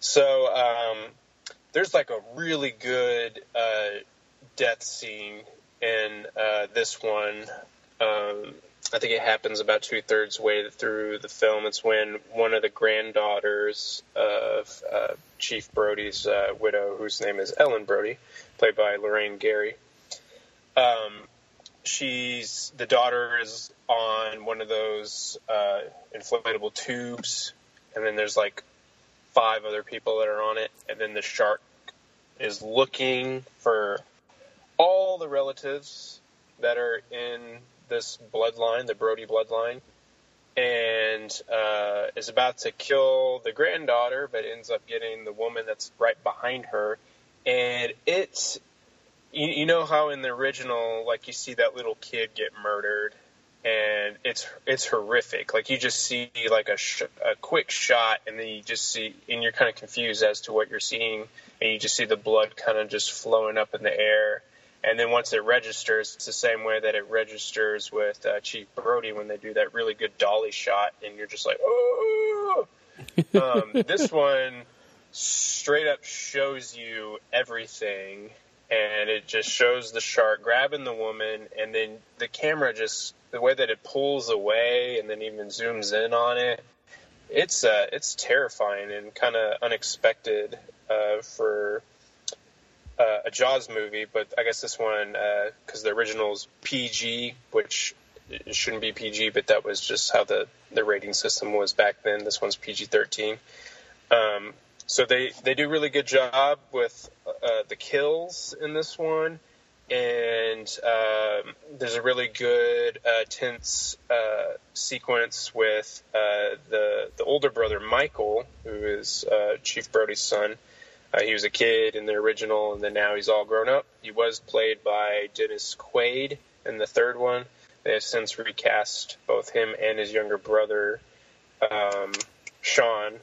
so. Um, there's like a really good uh, death scene in uh, this one. I think it happens about two thirds way through the film. It's when one of the granddaughters of uh, Chief Brody's uh, widow, whose name is Ellen Brody, played by Lorraine Gary. Um, she's the daughter is on one of those uh, inflatable tubes, and then there's like five other people that are on it, and then the shark is looking for all the relatives that are in this bloodline, the Brody bloodline, and uh, is about to kill the granddaughter, but ends up getting the woman that's right behind her. And it's, you, you know how in the original, like you see that little kid get murdered, and it's it's horrific. Like you just see like a sh- a quick shot, and then you just see, and you're kind of confused as to what you're seeing, and you just see the blood kind of just flowing up in the air. And then once it registers, it's the same way that it registers with uh, Chief Brody when they do that really good dolly shot, and you're just like, oh. um, this one straight up shows you everything, and it just shows the shark grabbing the woman, and then the camera just the way that it pulls away, and then even zooms in on it. It's uh, it's terrifying and kind of unexpected uh, for uh, a Jaws movie, but I guess this one because the original's PG, which shouldn't be PG, but that was just how the the rating system was back then. This one's PG thirteen. Um, so they they do a really good job with uh, the kills in this one, and um, there's a really good uh, tense uh, sequence with uh, the the older brother Michael, who is uh, Chief Brody's son. Uh, he was a kid in the original, and then now he's all grown up. He was played by Dennis Quaid in the third one. They have since recast both him and his younger brother, um, Sean.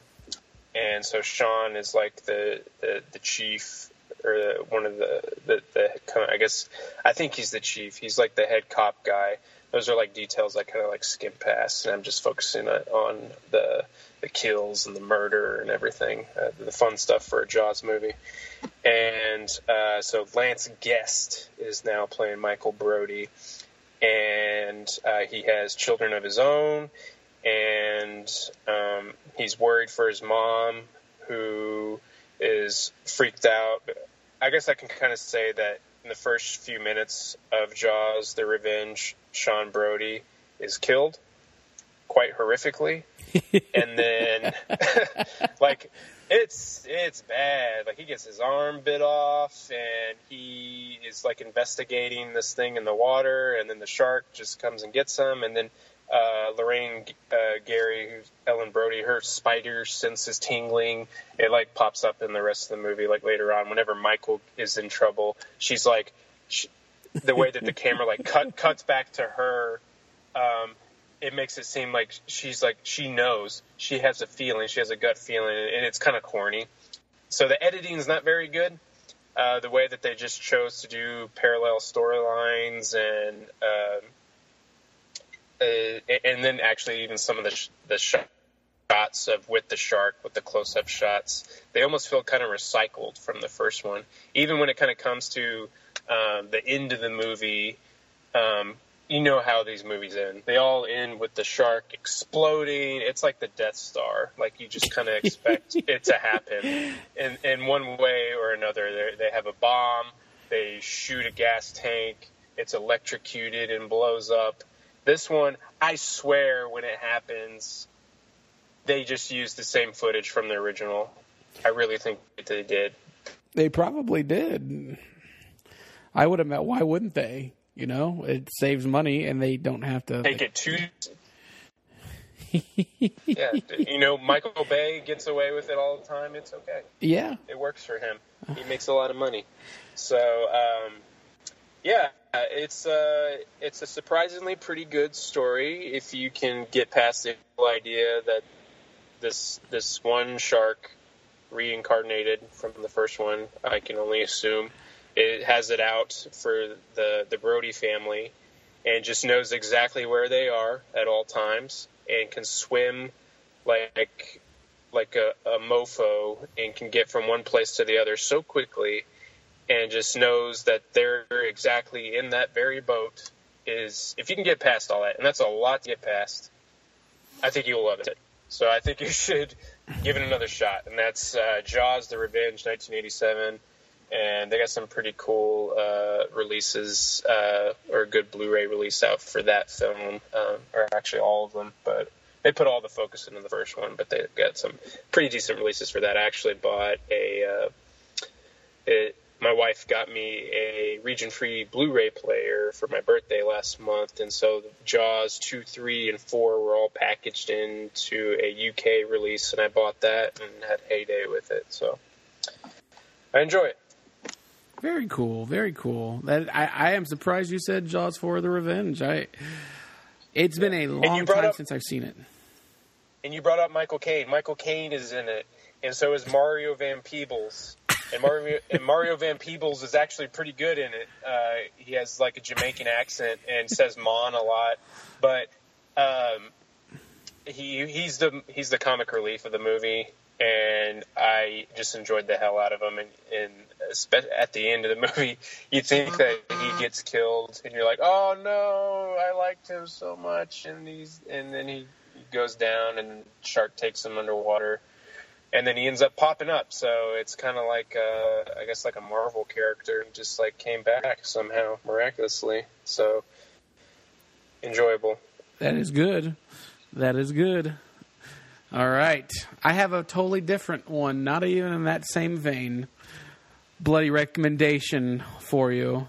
And so Sean is like the, the, the chief, or the, one of the, the, the, I guess, I think he's the chief. He's like the head cop guy. Those are like details I kind of like skim past, and I'm just focusing on, on the the kills and the murder and everything, uh, the fun stuff for a Jaws movie. And uh, so Lance Guest is now playing Michael Brody, and uh, he has children of his own, and um, he's worried for his mom, who is freaked out. I guess I can kind of say that in the first few minutes of Jaws: The Revenge, Sean Brody is killed quite horrifically, and then like it's it's bad. Like he gets his arm bit off, and he is like investigating this thing in the water, and then the shark just comes and gets him, and then uh, Lorraine uh, Gary, who's Ellen Brody, her spider sense is tingling. It like pops up in the rest of the movie, like later on. Whenever Michael is in trouble, she's like, she, the way that the camera like cut cuts back to her, um, it makes it seem like she's like she knows she has a feeling, she has a gut feeling, and it's kind of corny. So the editing is not very good. Uh, the way that they just chose to do parallel storylines and um, uh, and then actually even some of the sh- the shots of with the shark with the close up shots they almost feel kind of recycled from the first one. Even when it kind of comes to um, the end of the movie um, you know how these movies end. They all end with the shark exploding. It's like the death star. Like you just kind of expect it to happen. In in one way or another they they have a bomb. They shoot a gas tank. It's electrocuted and blows up this one, I swear, when it happens, they just used the same footage from the original. I really think they did. They probably did. I would have met. Why wouldn't they? You know, it saves money, and they don't have to take it too. yeah, you know, Michael Bay gets away with it all the time. It's okay. Yeah, it works for him. He makes a lot of money. So, um, yeah, it's uh, it's a surprisingly pretty good story if you can get past the idea that this this one shark reincarnated from the first one. I can only assume it has it out for the the Brody family and just knows exactly where they are at all times and can swim like like a, a mofo and can get from one place to the other so quickly and just knows that they're exactly in that very boat is if you can get past all that, and that's a lot to get past, I think you'll love it. So I think you should give it another shot, and that's uh, Jaws: The Revenge, 1987, and they got some pretty cool uh, releases uh, or a good Blu-ray release out for that film, um, or actually all of them, but. They put all the focus into the first one, but they've got some pretty decent releases for that. I actually bought a uh, it, my wife got me a region free Blu ray player for my birthday last month, and so Jaws 2, 3, and 4 were all packaged into a UK release, and I bought that and had heyday with it. So I enjoy it. Very cool, very cool. That I, I am surprised you said Jaws 4 the Revenge. I it's been a long time up, since I've seen it. And you brought up Michael Caine. Michael Caine is in it, and so is Mario Van Peebles and Mario and Mario Van Peebles is actually pretty good in it. Uh, he has like a Jamaican accent and says "mon" a lot, but um, he he's the he's the comic relief of the movie, and I just enjoyed the hell out of him. And, and at the end of the movie, you think that he gets killed, and you're like, "Oh no, I liked him so much," and he's and then he goes down, and shark takes him underwater and then he ends up popping up. So it's kind of like uh, I guess like a Marvel character, just like came back somehow miraculously. So enjoyable. That is good. That is good. All right, I have a totally different one, not even in that same vein. Bloody recommendation for you.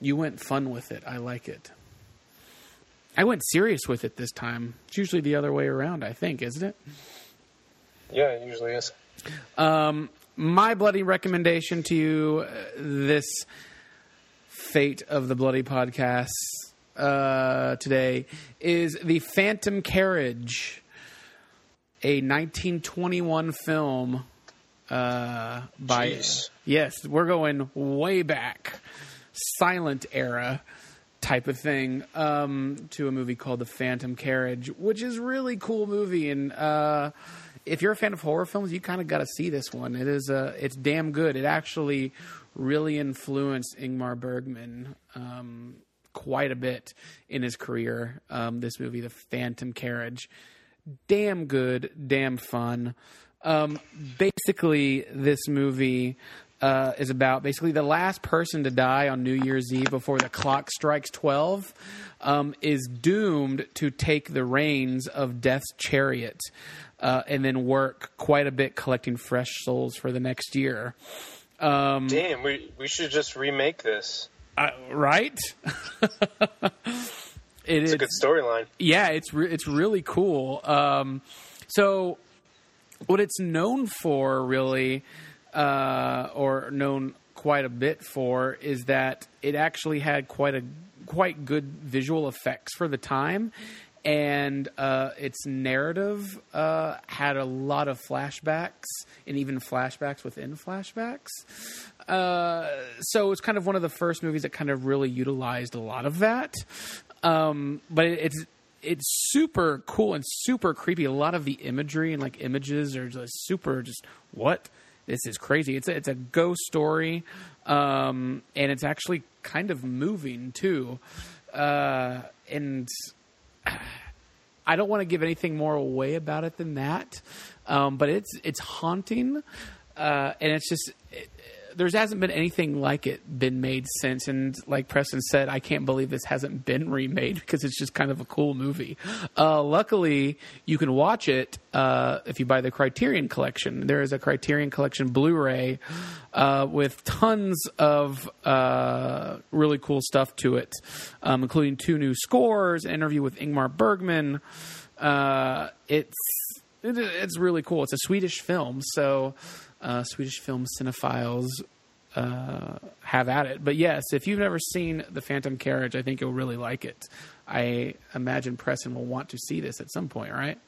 You went fun with it. I like it. I went serious with it this time. It's usually the other way around, I think, isn't it? Yeah, it usually is. Um, my bloody recommendation to you uh, this fate of the bloody podcast uh, today is the Phantom Carriage, a 1921 film uh, by Jeez. yes, we're going way back, silent era type of thing um, to a movie called The Phantom Carriage, which is really cool movie and uh, if you're a fan of horror films, you kind of got to see this one. It is uh, it's damn good. It actually really influenced Ingmar Bergman um, quite a bit in his career. Um, this movie, The Phantom Carriage, damn good, damn fun. Um, basically, this movie uh, is about basically the last person to die on New Year's Eve before the clock strikes 12 um, is doomed to take the reins of Death's chariot uh, and then work quite a bit collecting fresh souls for the next year. Um, Damn, we, we should just remake this. Uh, right? it it's is a good storyline. Yeah, it's re- it's really cool. Um, so, what it's known for, really, uh, or known quite a bit for is that it actually had quite a quite good visual effects for the time, and uh, its narrative uh, had a lot of flashbacks and even flashbacks within flashbacks. Uh, so it's kind of one of the first movies that kind of really utilized a lot of that. Um, but it, it's it's super cool and super creepy. A lot of the imagery and like images are just super. Just what this is crazy. It's a, it's a ghost story, um, and it's actually kind of moving too. Uh, and I don't want to give anything more away about it than that, um, but it's it's haunting, uh, and it's just it, there hasn't been anything like it been made since. And like Preston said, I can't believe this hasn't been remade because it's just kind of a cool movie. Uh, luckily, you can watch it uh, if you buy the Criterion Collection. There is a Criterion Collection Blu-ray uh, with tons of uh, really cool stuff to it, um, including two new scores, an interview with Ingmar Bergman. Uh, it's it's really cool. It's a Swedish film, so uh, Swedish film cinephiles uh, have at it. But yes, if you've never seen The Phantom Carriage, I think you'll really like it. I imagine Preston will want to see this at some point, right?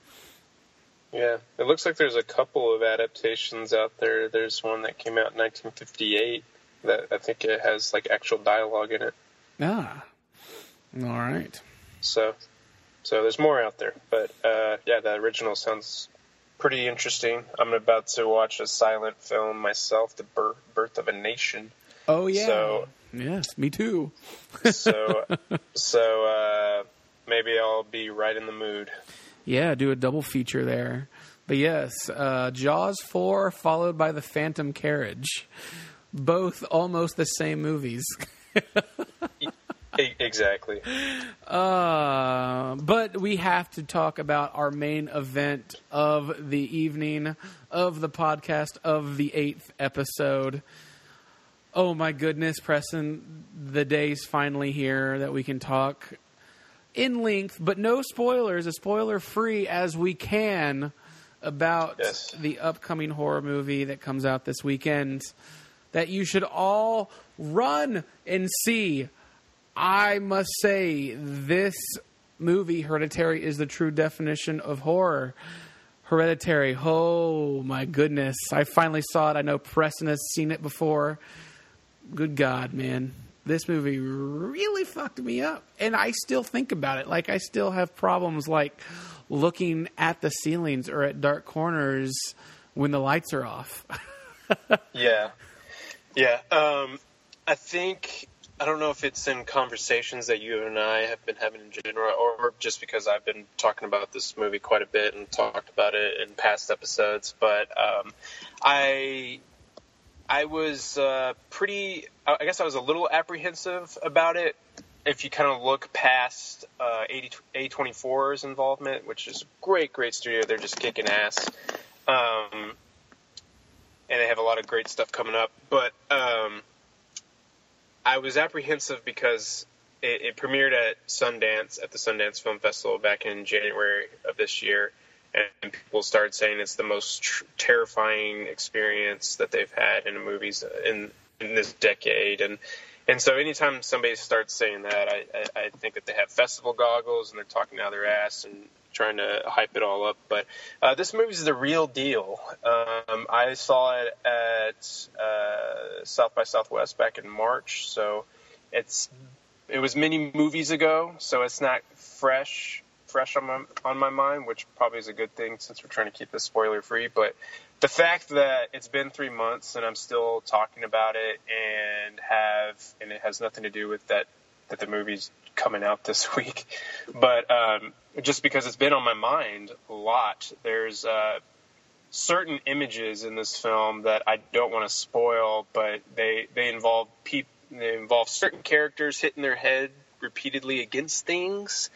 Yeah, it looks like there's a couple of adaptations out there. There's one that came out in 1958 that I think it has like actual dialogue in it. Ah, all right. So, so there's more out there, but uh, yeah, the original sounds pretty interesting. I'm about to watch a silent film myself, The Birth, Birth of a Nation. Oh yeah. So yes, me too. so so uh, maybe I'll be right in the mood. Yeah, do a double feature there. But yes, uh, Jaws four followed by The Phantom Carriage, both almost the same movies. Exactly. Uh, but we have to talk about our main event of the evening, of the podcast, of the eighth episode. Oh my goodness, Preston, the day's finally here that we can talk in length, but no spoilers, as spoiler free as we can about yes. the upcoming horror movie that comes out this weekend that you should all run and see. I must say, this movie, Hereditary, is the true definition of horror. Hereditary, oh my goodness. I finally saw it. I know Preston has seen it before. Good God, man. This movie really fucked me up. And I still think about it. Like, I still have problems like looking at the ceilings or at dark corners when the lights are off. yeah. Yeah. Um, I think I don't know if it's in conversations that you and I have been having in general, or just because I've been talking about this movie quite a bit and talked about it in past episodes. But um, I, I was uh, pretty. I guess I was a little apprehensive about it. If you kind of look past uh, A24's involvement, which is a great, great studio, they're just kicking ass. Um, and they have a lot of great stuff coming up. But um, I was apprehensive because it, it, premiered at Sundance at the Sundance Film Festival back in January of this year, and people started saying it's the most tr- terrifying experience that they've had in movies in in this decade, and and so anytime somebody starts saying that, I, I, I think that they have festival goggles and they're talking out their ass and trying to hype it all up. But uh, this movie is the real deal. Um, I saw it at uh, South by Southwest back in March, so it's it was many movies ago, so it's not fresh fresh on my on my mind, which probably is a good thing since we're trying to keep this spoiler free. But the fact that it's been three months and I'm still talking about it and have and it has nothing to do with that that the movie's coming out this week, but um, just because it's been on my mind a lot. There's uh, certain images in this film that I don't want to spoil, but they they involve people. They involve certain characters hitting their head repeatedly against things,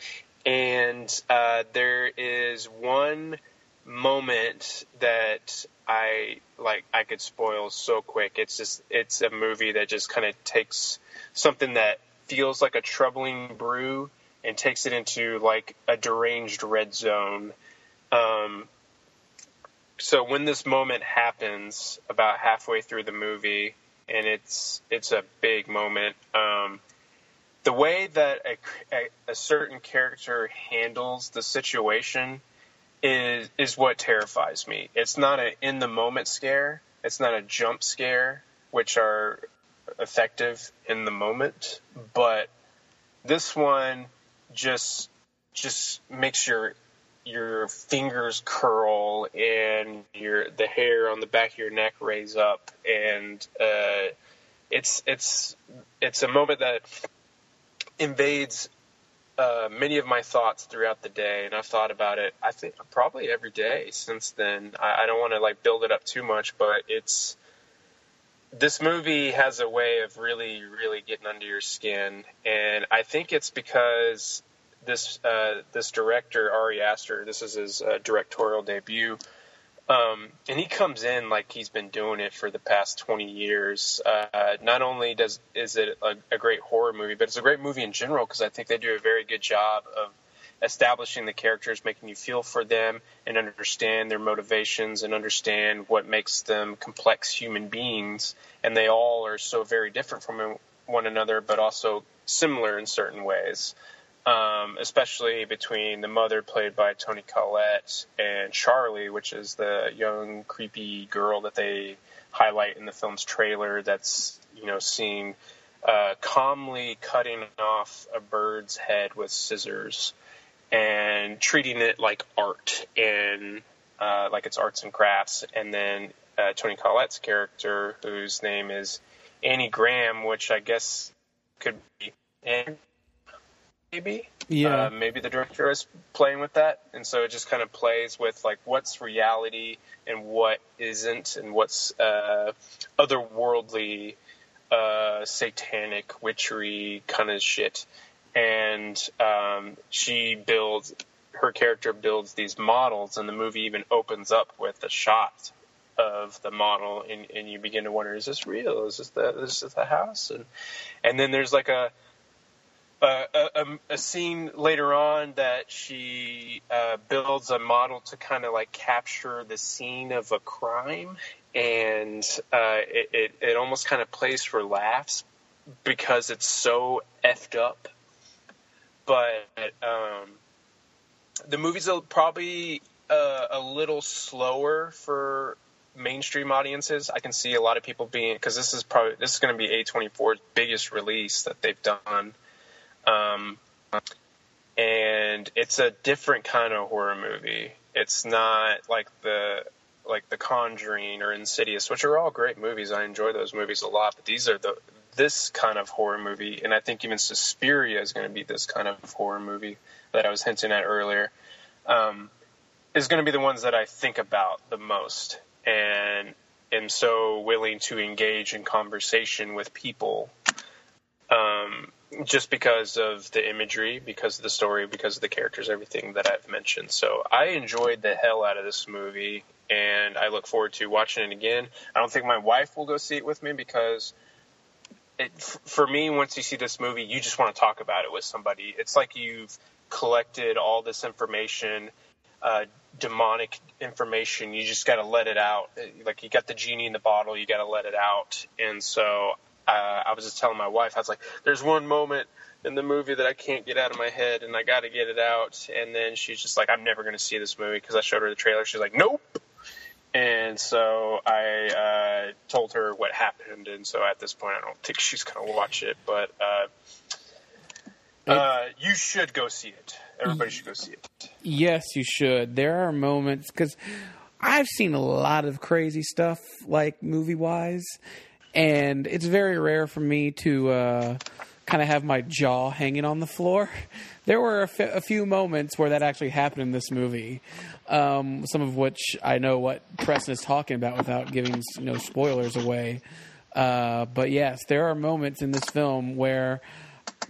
and uh, there is one moment that I like I could spoil so quick. It's just it's a movie that just kind of takes something that feels like a troubling brew and takes it into like a deranged red zone. Um, so when this moment happens about halfway through the movie, and it's it's a big moment. Um, the way that a, a, a certain character handles the situation is is what terrifies me. It's not an in the moment scare. It's not a jump scare, which are effective in the moment, but this one just just makes your your fingers curl and your the hair on the back of your neck raise up and uh, it's it's it's a moment that invades uh, many of my thoughts throughout the day, and I've thought about it. I think probably every day since then. I, I don't want to like build it up too much, but it's this movie has a way of really, really getting under your skin, and I think it's because this uh, this director Ari Aster, this is his uh, directorial debut. Um, and he comes in like he's been doing it for the past 20 years. Uh, not only does is it a, a, great horror movie, but it's a great movie in general because I think they do a very good job of establishing the characters, making you feel for them and understand their motivations and understand what makes them complex human beings. And they all are so very different from one another, but also similar in certain ways um, especially between the mother played by Toni Collette and Charlie, which is the young creepy girl that they highlight in the film's trailer. That's you know seen uh, calmly cutting off a bird's head with scissors and treating it like art and uh, like it's arts and crafts. And then uh, Toni Collette's character, whose name is Annie Graham, which I guess could be maybe. Yeah. Uh, maybe the director is playing with that, and so it just kind of plays with like what's reality and what isn't, and what's uh, otherworldly, uh, satanic witchery kind of shit. And um, she builds her character builds these models, and the movie even opens up with a shot of the model, and, and you begin to wonder: Is this real? Is this the is this the house? And and then there's like a uh, a, a, scene later on that she uh, builds a model to kind of like capture the scene of a crime, and uh, it, it, it almost kind of plays for laughs because it's so effed up. But um, the movie's probably uh, a little slower for mainstream audiences. I can see a lot of people being because this is probably this is going to be A24's biggest release that they've done um, and it's a different kind of horror movie. It's not like the like The Conjuring or Insidious, which are all great movies. I enjoy those movies a lot, but these are the this kind of horror movie, and I think even Suspiria is going to be this kind of horror movie that I was hinting at earlier. Um, is going to be the ones that I think about the most, and am so willing to engage in conversation with people um, just because of the imagery, because of the story, because of the characters, everything that I've mentioned. So I enjoyed the hell out of this movie, and I look forward to watching it again. I don't think my wife will go see it with me because. It, for me, once you see this movie, you just want to talk about it with somebody. It's like you've collected all this information, uh, demonic information. You just got to let it out. Like you got the genie in the bottle, you got to let it out. And so uh, I was just telling my wife, I was like, there's one moment in the movie that I can't get out of my head and I got to get it out. And then she's just like, I'm never going to see this movie because I showed her the trailer. She's like, nope. And so I uh, told her what happened. And so at this point, I don't think she's going to watch it. But uh, uh, you should go see it. Everybody should go see it. Yes, you should. There are moments because I've seen a lot of crazy stuff, like movie wise, and it's very rare for me to uh, kind of have my jaw hanging on the floor. There were a, f- a few moments where that actually happened in this movie, um, some of which I know what Preston is talking about without giving you know spoilers away. Uh, but yes, there are moments in this film where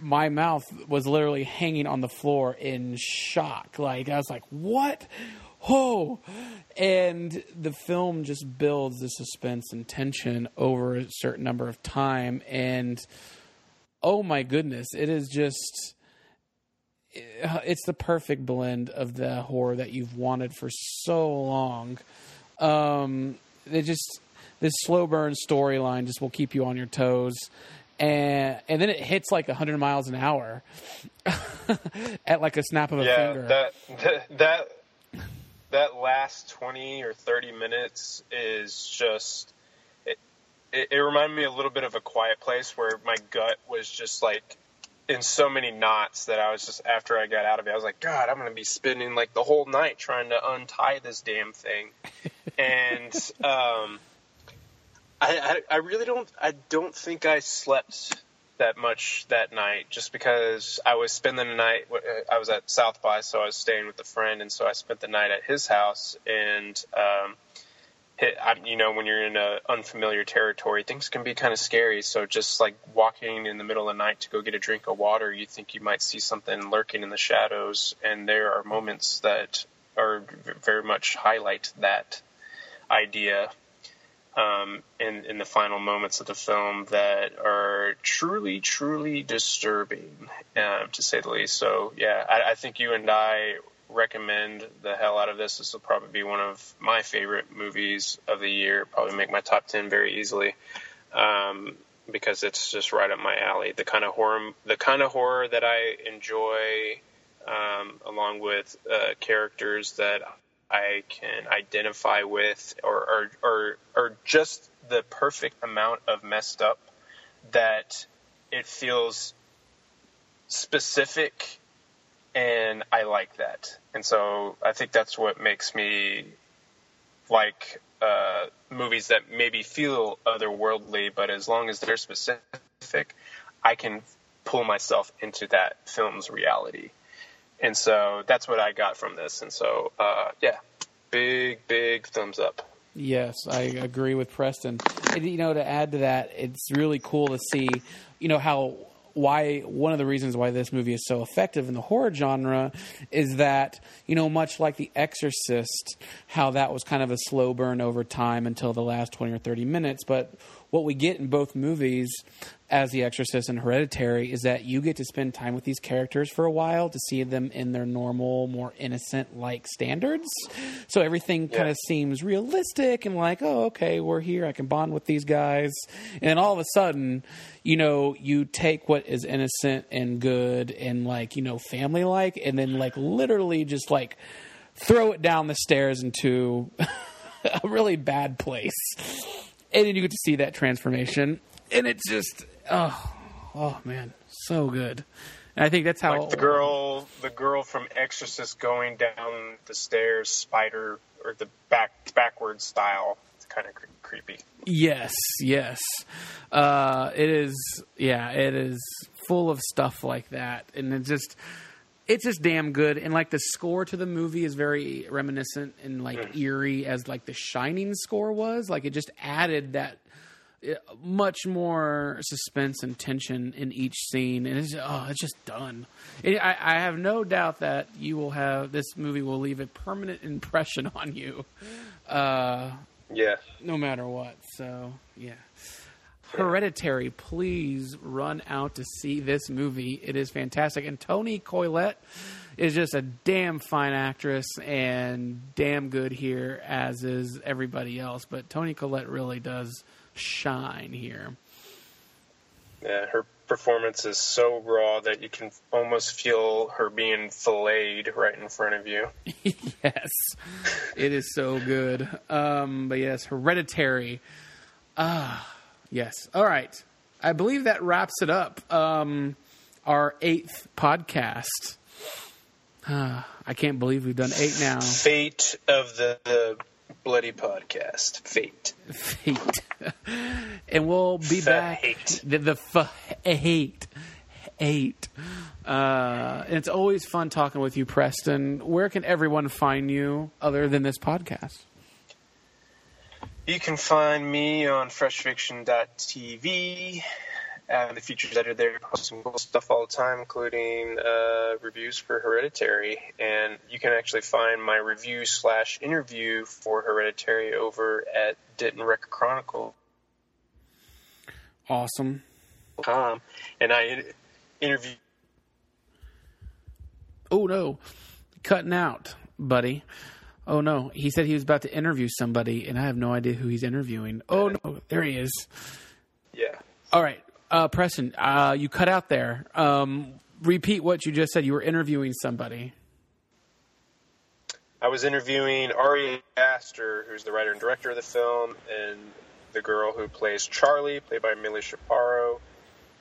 my mouth was literally hanging on the floor in shock. Like I was like, "What? Oh and the film just builds the suspense and tension over a certain number of time and oh my goodness it is just it's the perfect blend of the horror that you've wanted for so long um it just this slow burn storyline just will keep you on your toes. And and then it hits like 100 miles an hour at like a snap of a yeah, finger. that that that that last twenty or thirty minutes is just. It, it, it reminded me a little bit of a quiet place where my gut was just like in so many knots that I was just after I got out of it, I was like, God, I'm gonna be spending like the whole night trying to untie this damn thing, and um, I, I I really don't I don't think I slept that much that night just because I was spending the night. I was at South by, so I was staying with a friend, and so I spent the night at his house. And um, I, you know, when you're in a unfamiliar territory, things can be kind of scary. So just like walking in the middle of the night to go get a drink of water, you think you might see something lurking in the shadows, and there are moments that are very much highlight that idea um, in, in the final moments of the film that are truly, truly disturbing, uh, to say the least. So, yeah, I, I, think you and I recommend the hell out of this. This will probably be one of my favorite movies of the year. Probably make my top ten very easily. Um, because it's just right up my alley. The kind of horror, the kind of horror that I enjoy, um, along with uh, characters that I can identify with, or, or, or, or just the perfect amount of messed up that it feels specific and I like that. And so I think that's what makes me like uh, movies that maybe feel otherworldly, but as long as they're specific, I can pull myself into that film's reality. And so that's what I got from this. And so, uh, yeah, big, big thumbs up. Yes, I agree with Preston. And, you know, to add to that, it's really cool to see, you know, how why one of the reasons why this movie is so effective in the horror genre is that you know much like The Exorcist, how that was kind of a slow burn over time until the last twenty or thirty minutes, but what we get in both movies as The Exorcist and Hereditary is that you get to spend time with these characters for a while to see them in their normal, more innocent like standards. So everything yeah. kind of seems realistic and like, oh, okay, we're here. I can bond with these guys. And then all of a sudden, you know, you take what is innocent and good and like, you know, family like, and then like literally just like throw it down the stairs into a really bad place and then you get to see that transformation, and it's just oh, oh man, so good. And I think that's how like the girl, the girl from Exorcist going down the stairs, spider or the back backward style. It's kind of cre- creepy. Yes, yes, uh, it is. Yeah, it is full of stuff like that, and it just it's just damn good. And like the score to the movie is very reminiscent and like mm. eerie as like the shining score was. Like it just added that uh, much more suspense and tension in each scene. And it's oh it's just done. It, I, I, have no doubt that you will have this movie will leave a permanent impression on you uh yeah no matter what. So yeah Hereditary, please run out to see this movie. It is fantastic. And Toni Collette is just a damn fine actress and damn good here, as is everybody else. But Toni Collette really does shine here. Yeah, her performance is so raw that you can almost feel her being filleted right in front of you. yes, it is so good. Um, but yes, Hereditary. Ah Yes. All right. I believe that wraps it up. Um, our eighth podcast. Uh, I can't believe we've done eight now. Fate of the, the bloody podcast. Fate. Fate. and we'll be back. The, the f- eight. Eight. Uh, and it's always fun talking with you, Preston. Where can everyone find you other than this podcast? You can find me on freshfiction.tv. Uh, the features editor there post some cool stuff all the time, including uh, reviews for Hereditary. And you can actually find my review slash interview for Hereditary over at Denton Record Chronicle. Awesome. Um, and I interview. Oh no, cutting out, buddy. Oh no, he said he was about to interview somebody, and I have no idea who he's interviewing. Oh no, there he is. Yeah. All right, uh, Preston, uh, you cut out there. Um, repeat what you just said. You were interviewing somebody. I was interviewing Ari Aster, who's the writer and director of the film, and the girl who plays Charlie, played by Milly Shapiro,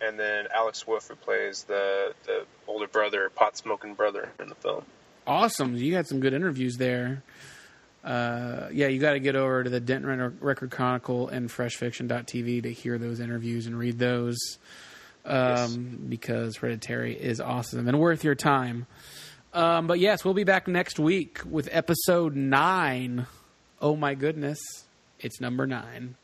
and then Alex Wolff, who plays the the older brother, pot smoking brother in the film. Awesome, you had some good interviews there. Uh, yeah, you got to get over to the Denton Record Chronicle and FreshFiction.tv to hear those interviews and read those um, Yes. because Hereditary is awesome and worth your time. Um, but yes, we'll be back next week with episode nine. Oh my goodness, it's number nine.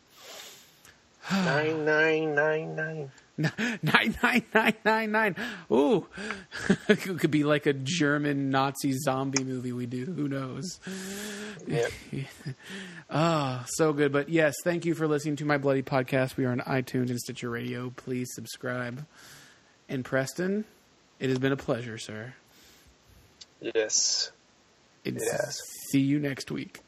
nine nine nine nine. Nine nine nine nine nine. Ooh, it could be like a German Nazi zombie movie we do. Who knows? Yep. Ah, so good. But yes, thank you for listening to my bloody podcast. We are on iTunes and Stitcher Radio. Please subscribe. And Preston, it has been a pleasure, sir. Yes. It's, Yes. See you next week.